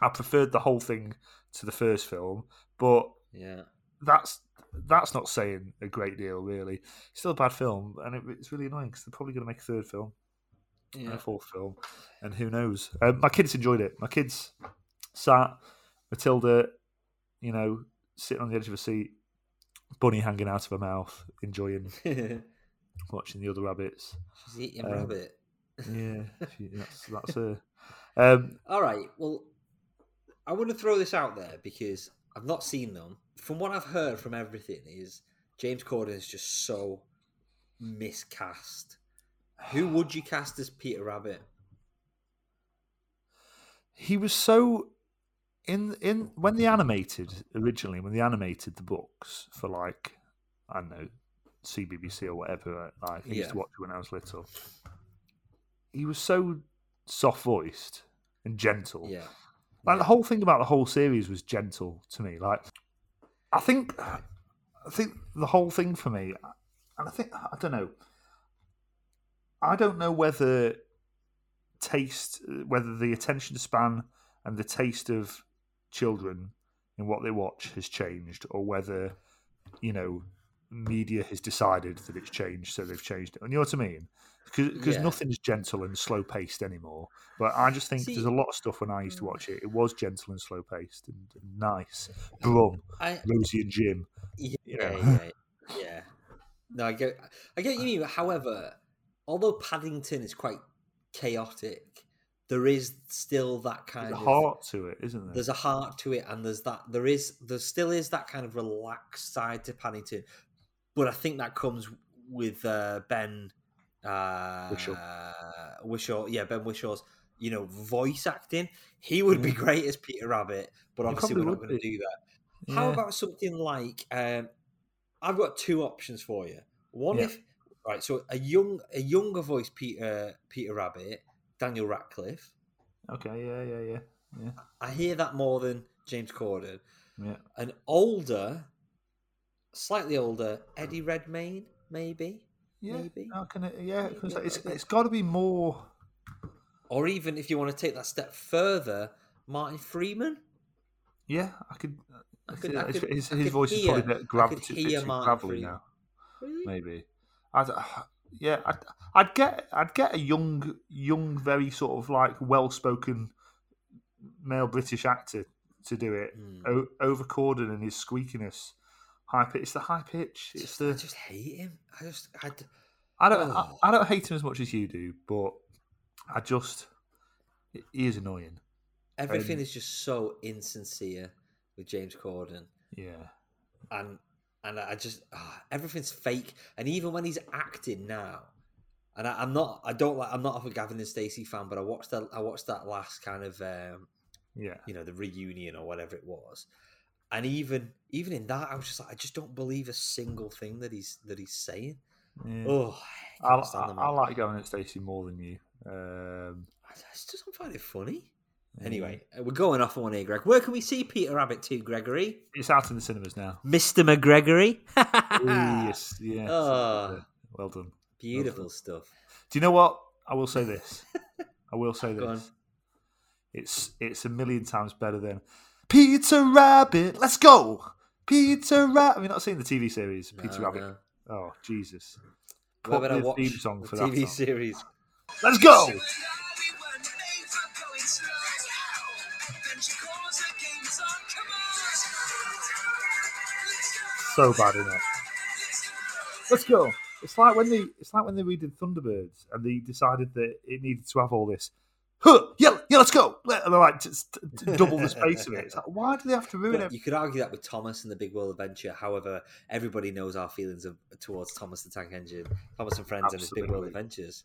I preferred the whole thing to the first film, but Yeah. that's that's not saying a great deal, really. It's still a bad film, and it, it's really annoying because they're probably going to make a third film and Yeah. a fourth film, and who knows? Um, my kids enjoyed it. My kids sat Matilda, you know, sitting on the edge of a seat, bunny hanging out of her mouth, enjoying *laughs* watching the other rabbits. She's eating Um, rabbit. Yeah, she, that's that's her. Um, All right. Well, I want to throw this out there because I've not seen them. From what I've heard from everything, is James Corden is just so miscast. Who *sighs* would you cast as Peter Rabbit? he was so in in when they animated originally when they animated the books for like I don't know CBBC or whatever like I used Yeah. to watch when I was little. He was so soft voiced and gentle. Yeah. Like Yeah. the whole thing about the whole series was gentle to me. Like I think I think the whole thing for me and I think I don't know I don't know whether taste whether the attention span and the taste of children in what they watch has changed, or whether you know media has decided that it's changed, so they've changed it. And you know what I mean? Because Yeah. nothing is gentle and slow paced anymore. But I just think See- there's a lot of stuff when I used to mm. watch it. It was gentle and slow paced and, and nice. Brum, I, Rosie and Jim. Yeah, you know. yeah, *laughs* yeah. No, I get, I get what you mean. However, although Paddington is quite chaotic, there is still that kind of heart to it, isn't there? there's a heart to it, and there's that there is there still is that kind of relaxed side to Paddington, but I think that comes with uh, Ben uh, Whishaw. Wishaw, yeah, Ben Whishaw's you know voice acting. He would be great as Peter Rabbit, but obviously we're not going to do that. How about something like um, I've got two options for you. One Yeah. if right, so a young a younger voice Peter Peter Rabbit, Daniel Radcliffe. Okay, yeah, yeah, yeah, yeah, I hear that more than James Corden. yeah. An older, slightly older Eddie Redmayne, maybe, Yeah, Maybe. how can it, yeah, 'cause Maybe a it's it's got to be more. or even if you want to take that step further, Martin Freeman. Yeah, I could. I could- I his could- his, I his could voice is probably a bit I grav- too, hear bit too Martin gravelly now. Really? Maybe. I'd, *sighs* yeah, I'd, I'd get I'd get a young young very sort of like well spoken male British actor to do it Hmm. o- over Corden and his squeakiness. High pitch. It's the high pitch. It's Just, I the. just hate him. I just, I, d- I don't. I, Oh. I don't hate him as much as you do, but I just. He is annoying. everything Um, is just so insincere with James Corden. Yeah. and and I just ah, everything's fake. And even when he's acting now, and I, I'm not, I don't like, I'm not a Gavin and Stacey fan, but I watched that, I watched that last kind of, um, Yeah. you know, the reunion or whatever it was, and even even in that, I was just like, I just don't believe a single thing that he's that he's saying. yeah. Oh, I, I, I, the I man. like going at Stacey more than you. Um, I just don't find it funny. yeah. Anyway, uh, we're going off on one here, Greg. Where can we see Peter Rabbit too, Gregory? it's out in the cinemas now. Mr. McGregory. *laughs* yes, yes. Oh. Well done. Beautiful stuff. Do you know what? I will say this. I will *laughs* say Go on. this. It's it's a million times better than Peter Rabbit. Let's go, Peter Rabbit. Have you not seen the TV series Peter No, Rabbit? no. Oh Jesus! Where Put would I watch theme song the for that TV song. series? Let's go. So bad, isn't it? Let's go. It's like when they it's like when they redid Thunderbirds and they decided that it needed to have all this. Huh, yeah, yeah, let's go. And they're like double the space of it. It's like, why do they have to ruin it? you could argue that with Thomas and the Big World Adventure. However, everybody knows our feelings of, towards Thomas the Tank Engine, Thomas and Friends, and his Big World Adventures.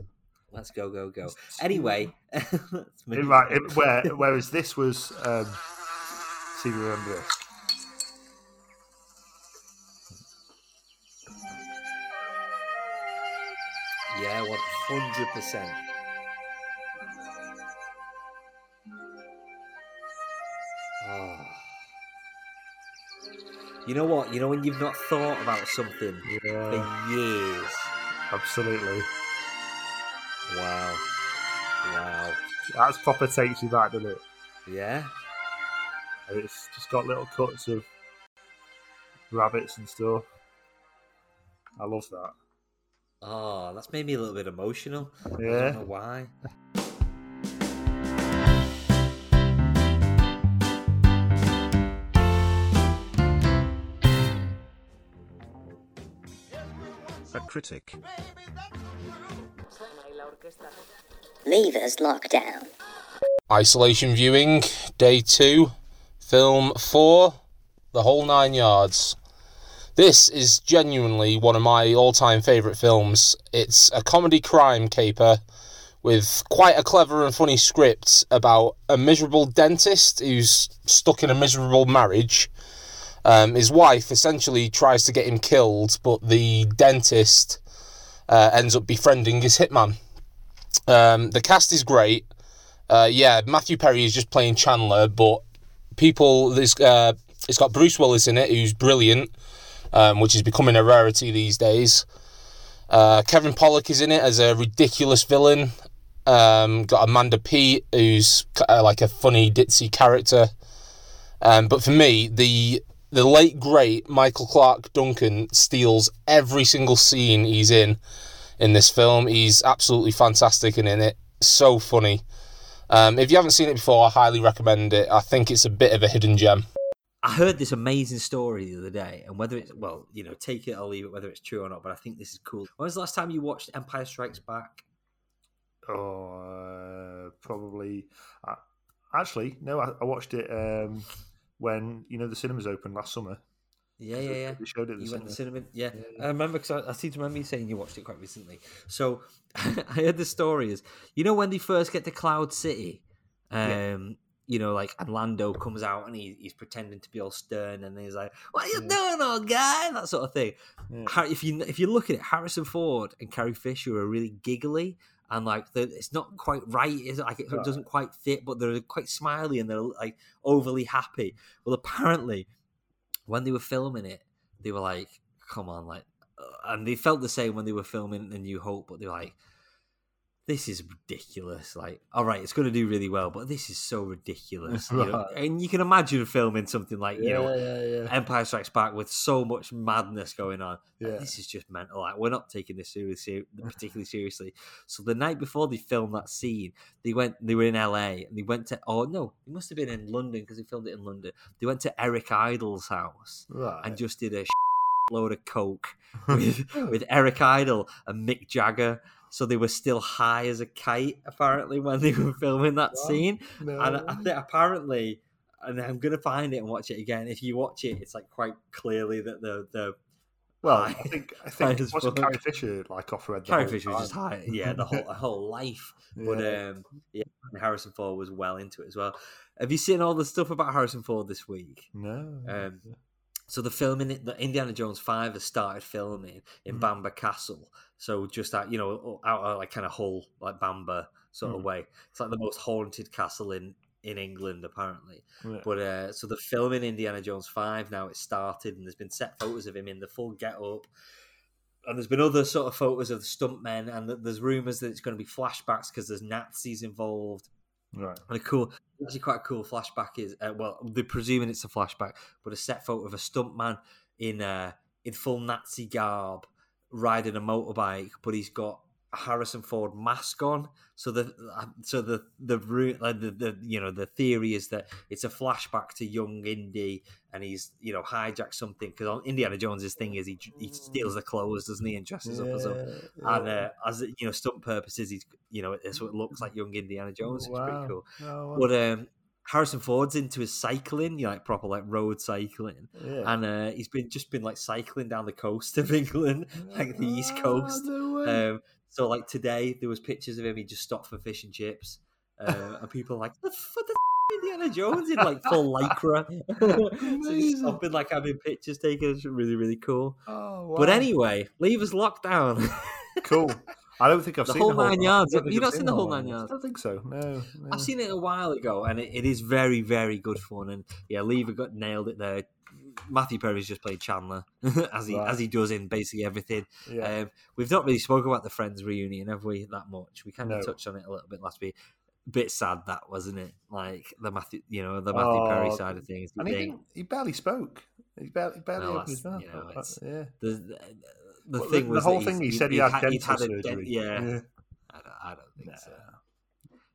Let's go, go, go. Anyway, *laughs* Right, it- where, *laughs* whereas this was. Um, see if you remember this. yeah, one hundred percent. You know what? You know when you've not thought about something Yeah, for years. absolutely. Wow. Wow. That's proper takes you back, doesn't it? Yeah. And it's just got little cuts of rabbits and stuff. I love that. Oh, that's made me a little bit emotional. I Yeah. don't know why. A critic. Leavers lockdown. Isolation viewing, day two, film four, the whole nine yards. This is genuinely one of my all time favourite films. It's a comedy crime caper with quite a clever and funny script about a miserable dentist who's stuck in a miserable marriage. Um, his wife essentially tries to get him killed, but the dentist uh, ends up befriending his hitman. Um, the cast is great. Uh, yeah, Matthew Perry is just playing Chandler, but people, there's, uh, it's got Bruce Willis in it, who's brilliant, um, which is becoming a rarity these days. Uh, Kevin Pollak is in it as a ridiculous villain. Um, got Amanda Peet, who's uh, like a funny ditzy character. Um, but for me, the the late great Michael Clarke Duncan steals every single scene he's in in this film. He's absolutely fantastic and in it. So funny. Um, if you haven't seen it before, I highly recommend it. I think it's a bit of a hidden gem. I heard this amazing story the other day, and whether it's well, you know, take it or leave it, whether it's true or not. But I think this is cool. When was the last time you watched Empire Strikes Back? Oh, uh, probably. Uh, actually, no. I, I watched it um, when you know the cinemas opened last summer. Yeah, yeah, yeah. They showed it the You went to the cinema, yeah. Yeah, yeah. I remember because I, I seem to remember you saying you watched it quite recently. So *laughs* I heard the story is, you know, when they first get to Cloud City, um, Yeah. you know, like and Lando comes out and he, he's pretending to be all stern, and he's like, "What are you doing, old guy?" That sort of thing. If you if you look at it, Harrison Ford and Carrie Fisher are really giggly. And like the, it's not quite right, is it? Like it Right. doesn't quite fit, but they're quite smiley and they're like overly happy. Well, apparently, when they were filming it, they were like, "Come on!" Like, and they felt the same when they were filming The New Hope, but they were like, "This is ridiculous!" Like, all right, it's going to do really well, but this is so ridiculous. you know? *laughs* And you can imagine filming something like you know yeah, yeah. Empire Strikes Back with so much madness going on. Like, This is just mental. Like, we're not taking this seriously, particularly seriously. So the night before they filmed that scene, they went. They were in LA and they went to. Oh no, they must have been in London because they filmed it in London. They went to Eric Idle's house Right. and just did a *laughs* load of coke *laughs* with with Eric Idle and Mick Jagger. So they were still high as a kite apparently when they were filming that Wow. scene. no. And I think apparently, and I'm gonna find it and watch it again. If you watch it, it's like quite clearly that the the well, I think I *laughs* think as wasn't. Carrie Fisher like off red. the Carrie Fisher was just high, yeah, the whole the whole life. *laughs* But Yeah. um, yeah, Harrison Ford was well into it as well. Have you seen all the stuff about Harrison Ford this week? no. Um, so the filming, the Indiana Jones Five has started filming in Mhm. Bamburgh Castle. So just out, you know, out of like kind of Hull, like Bamburgh sort of Mm. way. It's like the most haunted castle in in England, apparently. Yeah. But uh, so the filming Indiana Jones Five now it's started, and there's been set photos of him in the full get up. And there's been other sort of photos of the stuntmen, and there's rumors that it's going to be flashbacks because there's Nazis involved. right. And a cool, actually quite a cool flashback is uh, well, they're presuming it's a flashback, but a set photo of a stuntman in uh, in full Nazi garb riding a motorbike, but he's got a Harrison Ford mask on. So the so the the ru- like the, the you know the theory is that it's a flashback to young Indy, and he's you know hijacked something because on Indiana Jones's thing is he he steals the clothes, doesn't he, and dresses up as a and uh, as you know stunt purposes, he's you know so it looks like young Indiana Jones. It's pretty cool. Oh, wow. But um, Harrison Ford's into his cycling, you know, like proper like road cycling, yeah. and uh, he's been just been like cycling down the coast of *laughs* England, like the East Ah, Coast. no. Um, so like today, there was pictures of him. He just stopped for fish and chips, uh, and people are like, "The the f- Indiana Jones in like full lycra." *laughs* so he's Amazing. stopping like having pictures taken. It's really really cool. oh, But anyway, leave us locked down. *laughs* cool. I don't think I've The seen whole the whole nine yards. You've not seen the whole nine yards? I don't think so. No. no. I've seen it a while ago, and it, it is very, very good fun. And yeah, Lever got nailed it there. Matthew Perry's just played Chandler *laughs* as he Right. as he does in basically everything. Yeah. Um, we've not really spoken about the Friends reunion, have we? That much. We kind of No. touched on it a little bit last week. Bit sad that wasn't it? Like the Matthew, you know, the Matthew Perry Oh, side of things. And he, he barely spoke. He barely, barely Well, opened his mouth. you know, yeah. The the, the Well, thing the, was whole thing. He he's- said he he'd had ha- he'd dental had dent- surgery. yeah, yeah. I don't, I don't think Nah. so.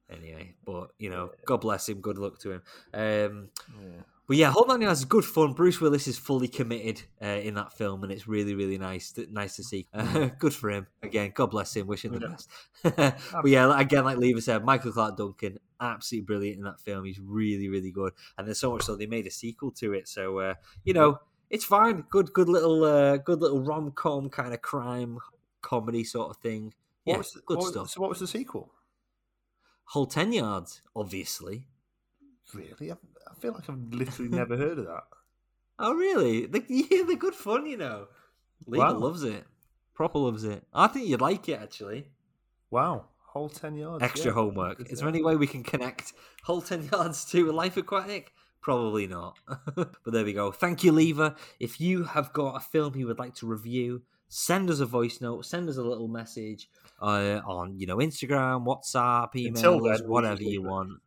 Anyway, but you know, God bless him. Good luck to him. Um, Yeah. But yeah, Whole Nine Yards is good fun. Bruce Willis is fully committed uh, in that film, and it's really, really nice. To, nice to see. Uh, *laughs* good for him. Again, God bless him. Wish him the best. *laughs* but yeah, again, like Lever said, Michael Clarke Duncan, absolutely brilliant in that film. He's really, really good. And there's so much so they made a sequel to it. So uh, you know, it's fine. Good, good little, uh, good little rom com kind of crime comedy sort of thing. What Yeah, was the- good what stuff. So what was the sequel? Whole ten yards, obviously. Really? I, I feel like I've literally never heard of that. *laughs* Oh, really? They, *laughs* yeah, they're good fun, you know. Lever Wow. loves it. Proper loves it. I think you'd like it, actually. Wow. Whole 10 yards. Extra yeah. homework. Is there any way we can connect Whole 10 Yards to Life Aquatic? Probably not. *laughs* but there we go. Thank you, Lever. If you have got a film you would like to review, send us a voice note, send us a little message uh, on, you know, Instagram, WhatsApp, email then, whatever you want.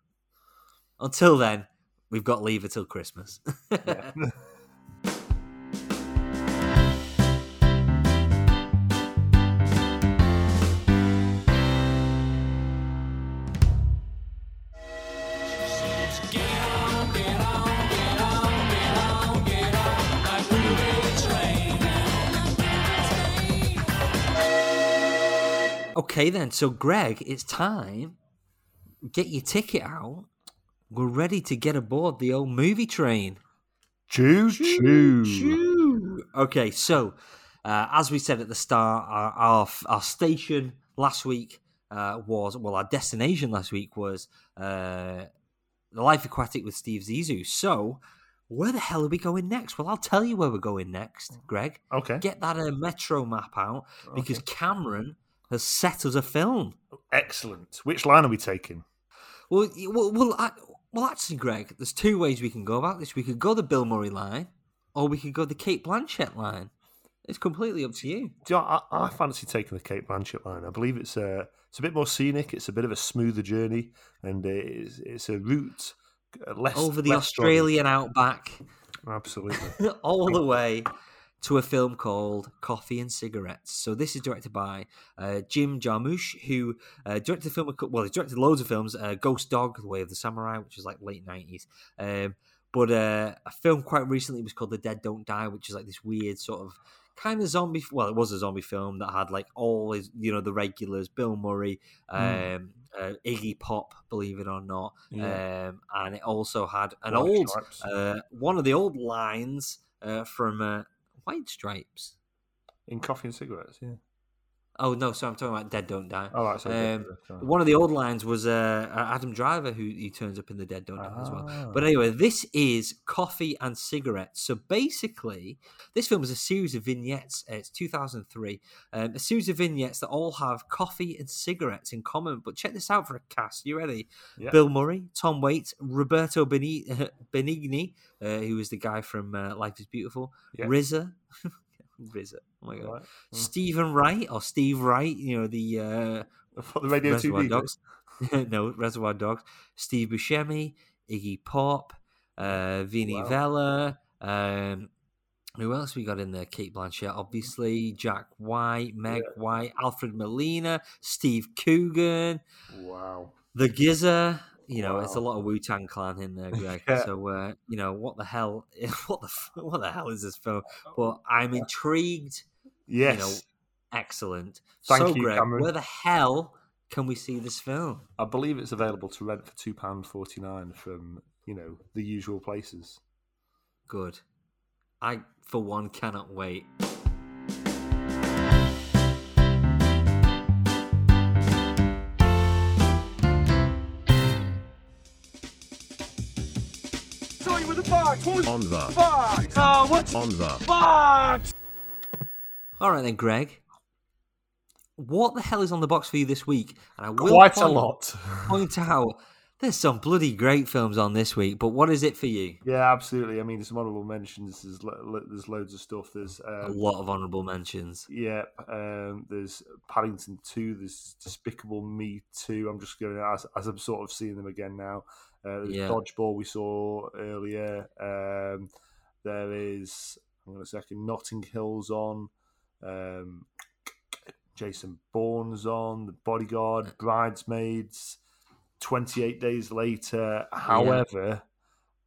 Until then, We've got leave till Christmas. *laughs* Yeah. *laughs* okay, then. So, Greg, it's time. Get your ticket out. We're ready to get aboard the old movie train. Choo choo. Okay, so uh, as we said at the start, our, our, our station last week uh, was, well, our destination last week was uh, The Life Aquatic with Steve Zissou. So, where the hell are we going next? Well, I'll tell you where we're going next, Greg. Okay. Get that uh, metro map out because Cameron has set us a film. Excellent. Which line are we taking? Well, well, well, I, well, actually, Greg, there's two ways we can go about this. We could go the Bill Murray line, or we could go the Cate Blanchett line. It's completely up to you. Do you know, I, I fancy taking the Cate Blanchett line. I believe it's a it's a bit more scenic. It's a bit of a smoother journey, and it's it's a route uh, less Over the less Australian outback. Absolutely. *laughs* all the way to a film called Coffee and Cigarettes. So this is directed by uh, Jim Jarmusch, who uh, directed the film. Well, he directed loads of films. Uh, Ghost Dog, The Way of the Samurai, which is like late nineties. Um, but uh, a film quite recently was called The Dead Don't Die, which is like this weird sort of kind of zombie. Well, it was a zombie film that had like all his, you know, the regulars: Bill Murray, um, uh, Iggy Pop, believe it or not, Yeah. um, and it also had an old uh, one of the old lines uh, from uh, White Stripes. In coffee and cigarettes, yeah. Oh no, so I'm talking about Dead Don't Die. Oh, right, sorry, Um, one of the old lines was uh, uh, Adam Driver, who he turns up in the Dead Don't Die as well. Ah. But anyway, this is Coffee and Cigarettes. So basically, this film is a series of vignettes. uh, It's 2003, um, a series of vignettes that all have coffee and cigarettes in common. But check this out for a cast. You ready? Yeah. Bill Murray, Tom Waits, Roberto Benigni, *laughs* uh, who was the guy from uh, Life Is Beautiful, Yeah. RZA. *laughs* RZA. Oh my god. Right. Mm. Steven Wright or Steve Wright, you know, the uh, the Radio Reservoir 2 Dogs. *laughs* no, Reservoir Dogs. Steve Buscemi, Iggy Pop, uh, Vinnie Wow. Vella. Um, who else we got in there? Cate Blanchett, obviously. Jack White, Meg Yeah. White, Alfred Molina, Steve Coogan, Wow. The GZA. You know, it's a lot of Wu Tang Clan in there, *laughs* Greg. Yeah. So, uh, you know, what the hell? *laughs* What the what the hell is this film? But I'm intrigued. Yes. You know, excellent. Thank so, you, Greg, Cameron. where the hell can we see this film? I believe it's available to rent for two pound forty nine from you know the usual places. Good. I, for one, cannot wait. On the box. On the box? All right then, Greg. What the hell is on the box for you this week? And I will Quite a lot. *laughs* point out there's some bloody great films on this week. But what is it for you? Yeah, absolutely. I mean, there's some honourable mentions. There's lo- lo- there's loads of stuff. There's A um, lot of honourable mentions. yeah. Um, there's Paddington Two. There's Despicable Me Two. I'm just going as as I'm sort of seeing them again now. Uh, there's Yeah. Dodgeball we saw earlier. Um, there is hang on a second. Notting Hill's on. Um, Jason Bourne's on. The Bodyguard. Bridesmaids. 28 days later. However,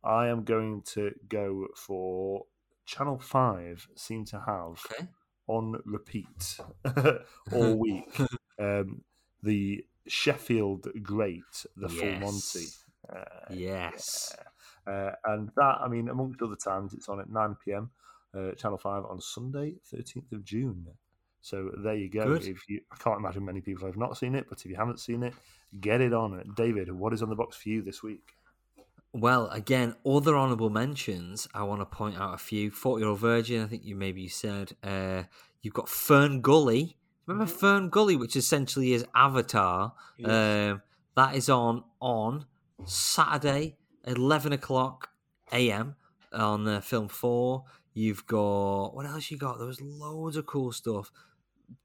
I am going to go for Channel 5 seem to have Okay. on repeat *laughs* all week um, the Sheffield Great, the Full Monty. Yes. Uh, Yes. uh, and that, I mean, amongst other times, it's on at 9 pm, uh, Channel 5 on Sunday, 13th of June. So there you go. Good. If you, I can't imagine many people have not seen it, but if you haven't seen it, get it on. David, what is on the box for you this week? Well, again, other honourable mentions. I want to point out a few. Forty Year Old Virgin. I think you maybe you said. Uh, you've got Fern Gully. Remember Fern Gully, which essentially is Avatar. Um, that is on on Saturday, eleven o'clock a.m. on uh, Film Four. You've got what else? You got? There was loads of cool stuff.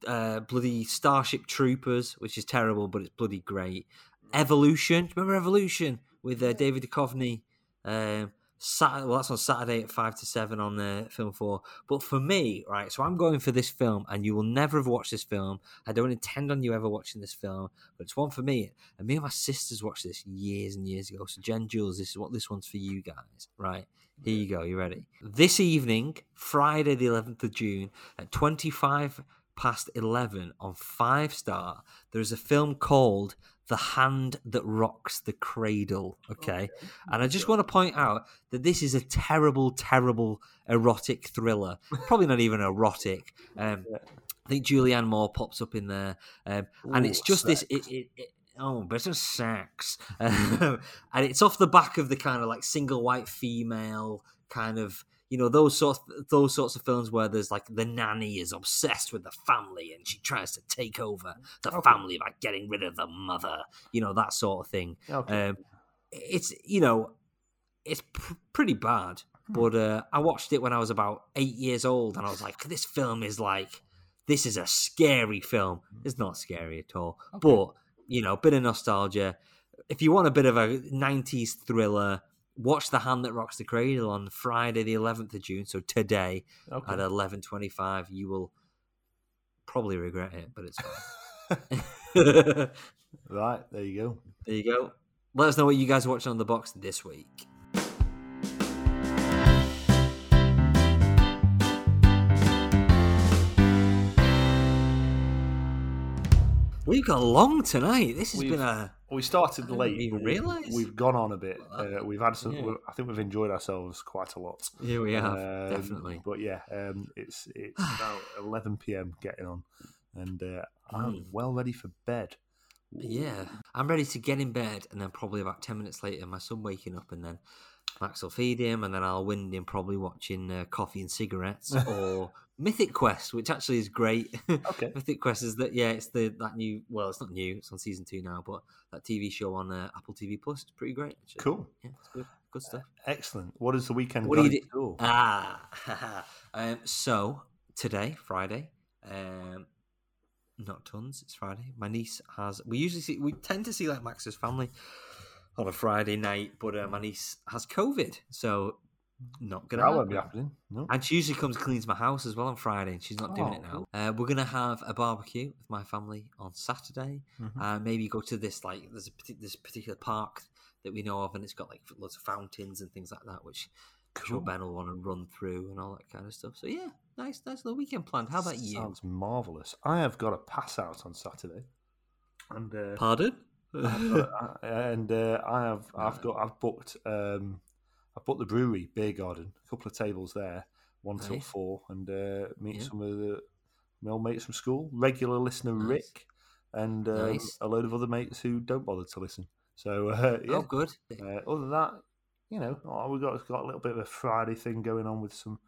Uh, bloody Starship Troopers, which is terrible, but it's bloody great. Evolution. Remember Evolution with uh, David Duchovny Um, Saturday, well, that's on Saturday at five to seven on the film four. But for me, right, so I'm going for this film, and you will never have watched this film. I don't intend on you ever watching this film, but it's one for me. And me and my sisters watched this years and years ago. So Jen Jules, this is what this one's for you guys, right? Here you go. You ready? This evening, Friday the 11th of June at 25 past 11 on Five Star, there is a film called The Hand That Rocks the Cradle. Okay. And I just want to point out that this is a terrible, terrible erotic thriller. Probably not even erotic. *laughs* Um, I think Julianne Moore pops up in there. Um, and it's Ooh, just this. It, it, it, Oh, but it's a sex, Um, *laughs* *laughs* and it's off the back of the kind of like single white female kind of you know those sorts those sorts of films where there's like the nanny is obsessed with the family and she tries to take over the Okay. family by getting rid of the mother, you know that sort of thing. Okay. Um, it's you know it's pr- pretty bad, Hmm. but uh, I watched it when I was about eight years old, and I was like, this film is like this is a scary film. It's not scary at all, but you know, a bit of nostalgia. If you want a bit of a '90s thriller, watch The Hand That Rocks the Cradle on Friday, the 11th of June. So today Okay. at 11:25, you will probably regret it, but it's fine. *laughs* right, there you go. There you go. Let us know what you guys are watching on the box this week. We've got long tonight. This has We've- been a We started late. even realise. We've gone on a bit. Uh, we've had some. yeah. I think we've enjoyed ourselves quite a lot. here we have Um, definitely. But yeah, um, it's it's *sighs* about 11 p.m. getting on, and uh, I'm Mm. well ready for bed. Yeah, I'm ready to get in bed, and then probably about ten minutes later, my son waking up, and then Max will feed him, and then I'll wind him probably watching uh, Coffee and Cigarettes *laughs* or Mythic Quest, which actually is great. *laughs* Okay. Mythic Quest is that yeah, it's the that new. Well, it's not new; it's on season two now, but that TV show on uh, Apple TV Plus is pretty great. Actually. Cool. Yeah, it's good. Good stuff. Excellent. What is the weekend? What do you do? Ah, *laughs* um, so today, Friday, um, not tons. It's Friday. My niece has. We usually see. We tend to see like Max's family on a Friday night, but uh, my niece has COVID, so not gonna. that won't be happen. happening. No. And she usually comes and cleans my house as well on Friday, and she's not doing it Oh, now. Uh, we're gonna have a barbecue with my family on Saturday. Mhm. Uh, maybe go to this like there's a this particular park that we know of, and it's got like lots of fountains and things like that, which Cool. Ben will want to run through and all that kind of stuff. So yeah, nice, nice little weekend planned. How about you? Sounds marvelous. I have got a pass out on Saturday, and uh, Pardon? *laughs* and uh, I have I've got I've booked um I've booked the brewery beer garden a couple of tables there one till four and uh, meet Yeah. some of the my old mates from school regular listener Nice. Rick and um, Nice. a load of other mates who don't bother to listen so uh, *laughs* yeah Oh, good. uh, other than that you know oh, we've got got a little bit of a Friday thing going on with some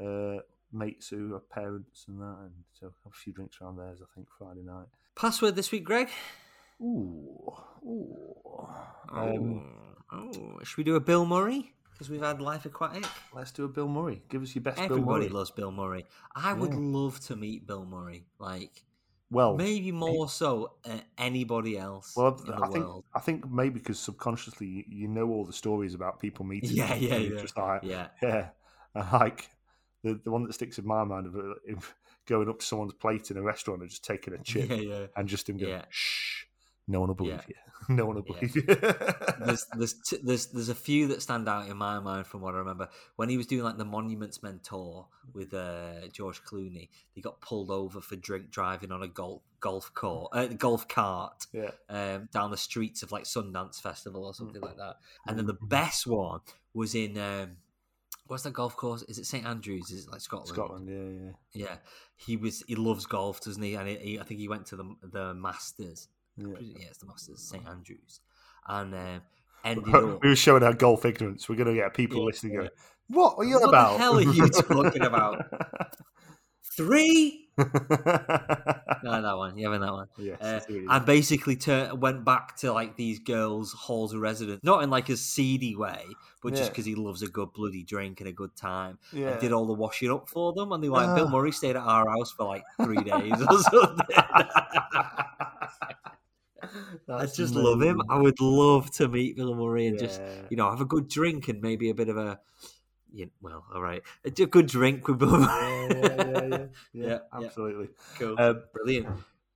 uh, mates who are parents and that and so have a few drinks around theirs I think Friday night Password this week, Greg. ooh ooh um, oh, oh, should we do a Bill Murray? Because we've had Life Aquatic. Let's do a Bill Murray. Give us your best Bill Everybody Murray. loves Bill Murray. I would Yeah. love to meet Bill Murray. Like well, maybe more so than anybody else well, in the I think world. I think maybe because subconsciously you, you know all the stories about people meeting. Yeah, yeah, yeah. Just like, Yeah. yeah, And, like the the one that sticks in my mind of uh, if going up to someone's plate in a restaurant and just taking a chip Yeah, yeah. and just him going, Yeah. shh, no one will believe Yeah. you. *laughs* No one will Yeah. believe you. there's there's t- there's there's a few that stand out in my mind from what I remember when he was doing like the Monuments Men tour with uh, George Clooney. He got pulled over for drink driving on a golf golf court, uh, golf cart yeah, um, down the streets of like Sundance Festival or something like that. And Mm-hmm. then the best one was in um, what's that golf course? Is it St Andrews? Is it like Scotland? Scotland. Yeah, yeah. Yeah, he was. He loves golf, doesn't he? And he, he, I think he went to the the Masters. Yeah. Yeah, it's the Masters, St Andrews, and um, *laughs* ended up. we were showing our golf ignorance. We're going to get people Yeah, listening yeah. going, "What are you on What the hell are you *laughs* talking about? Three? No, that one. You having that one? *laughs* yes, Uh, I see what you and basically tur went back to like these girls' halls of residence, not in like a seedy way, but just because he loves a good bloody drink and a good time. mean. And did all the washing up for them, and they were like Bill Ah. Murray stayed at our house for like three days or something. *laughs* I just love him. I would love to meet Bill Murray and just you know have a good drink and maybe a bit of a. Yeah, well, all right, a good drink with Bill Murray. yeah, yeah, yeah, yeah, yeah, *laughs* Yeah, yeah. absolutely. cool, Um, brilliant,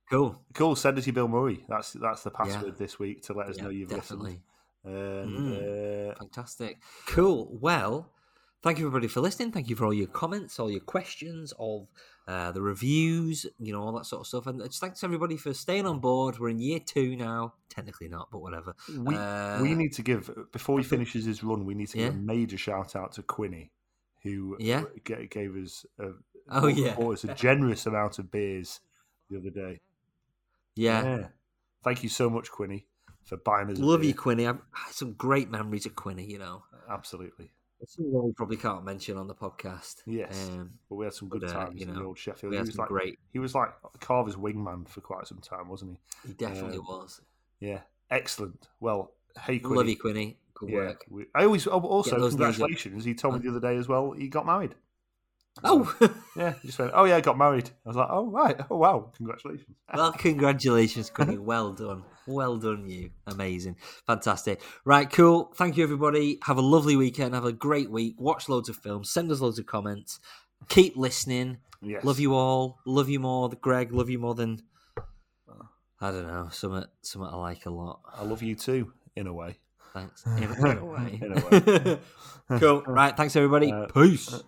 cool. cool. Send us your Bill Murray. That's that's the Yeah. password this week to let us Yeah, know you've definitely. listened. And, Mm. uh, Fantastic. Cool. Well, thank you everybody for listening. Thank you for all your comments, all your questions, all uh, the reviews, you know, all that sort of stuff. And just thanks everybody for staying on board. We're in year two now. Technically not, but whatever. we Uh, we need to give before he finishes his run. We need to give a major shout out to Quinny, who Yeah. gave us a, Oh, yeah. bought us a generous amount of beers the other day. Yeah. Thank you so much, Quinny, for buying us. a Love you. Quinny. I've had some great memories of Quinny, you know. Absolutely. Something we probably can't mention on the podcast. Yes. Um, But we had some good but, uh, times you in know, the old Sheffield. He was like great. he was like Carver's wingman for quite some time, wasn't He He definitely um, was. Yeah. Excellent. Well, hey Quinny. Love you, Quinny. Good Yeah, work. we- I always oh, also Get those knees up. congratulations. He told me the other day as well. He got married. Oh, Yeah, he just went. Oh yeah, I got married. I was like, oh right, oh wow, congratulations. well, *laughs* congratulations, Quinny. *laughs* Well done. Well done, you. Amazing. Fantastic. Right, cool. Thank you, everybody. Have a lovely weekend. Have a great week. Watch loads of films. Send us loads of comments. Keep listening. Yes. Love you all. Love you more. than Greg, love you more than. I don't know. Something, something I like a lot. I love you too, in a way. Thanks. In, *laughs* in a way. In a cool. Right. Thanks, everybody. Uh, Peace.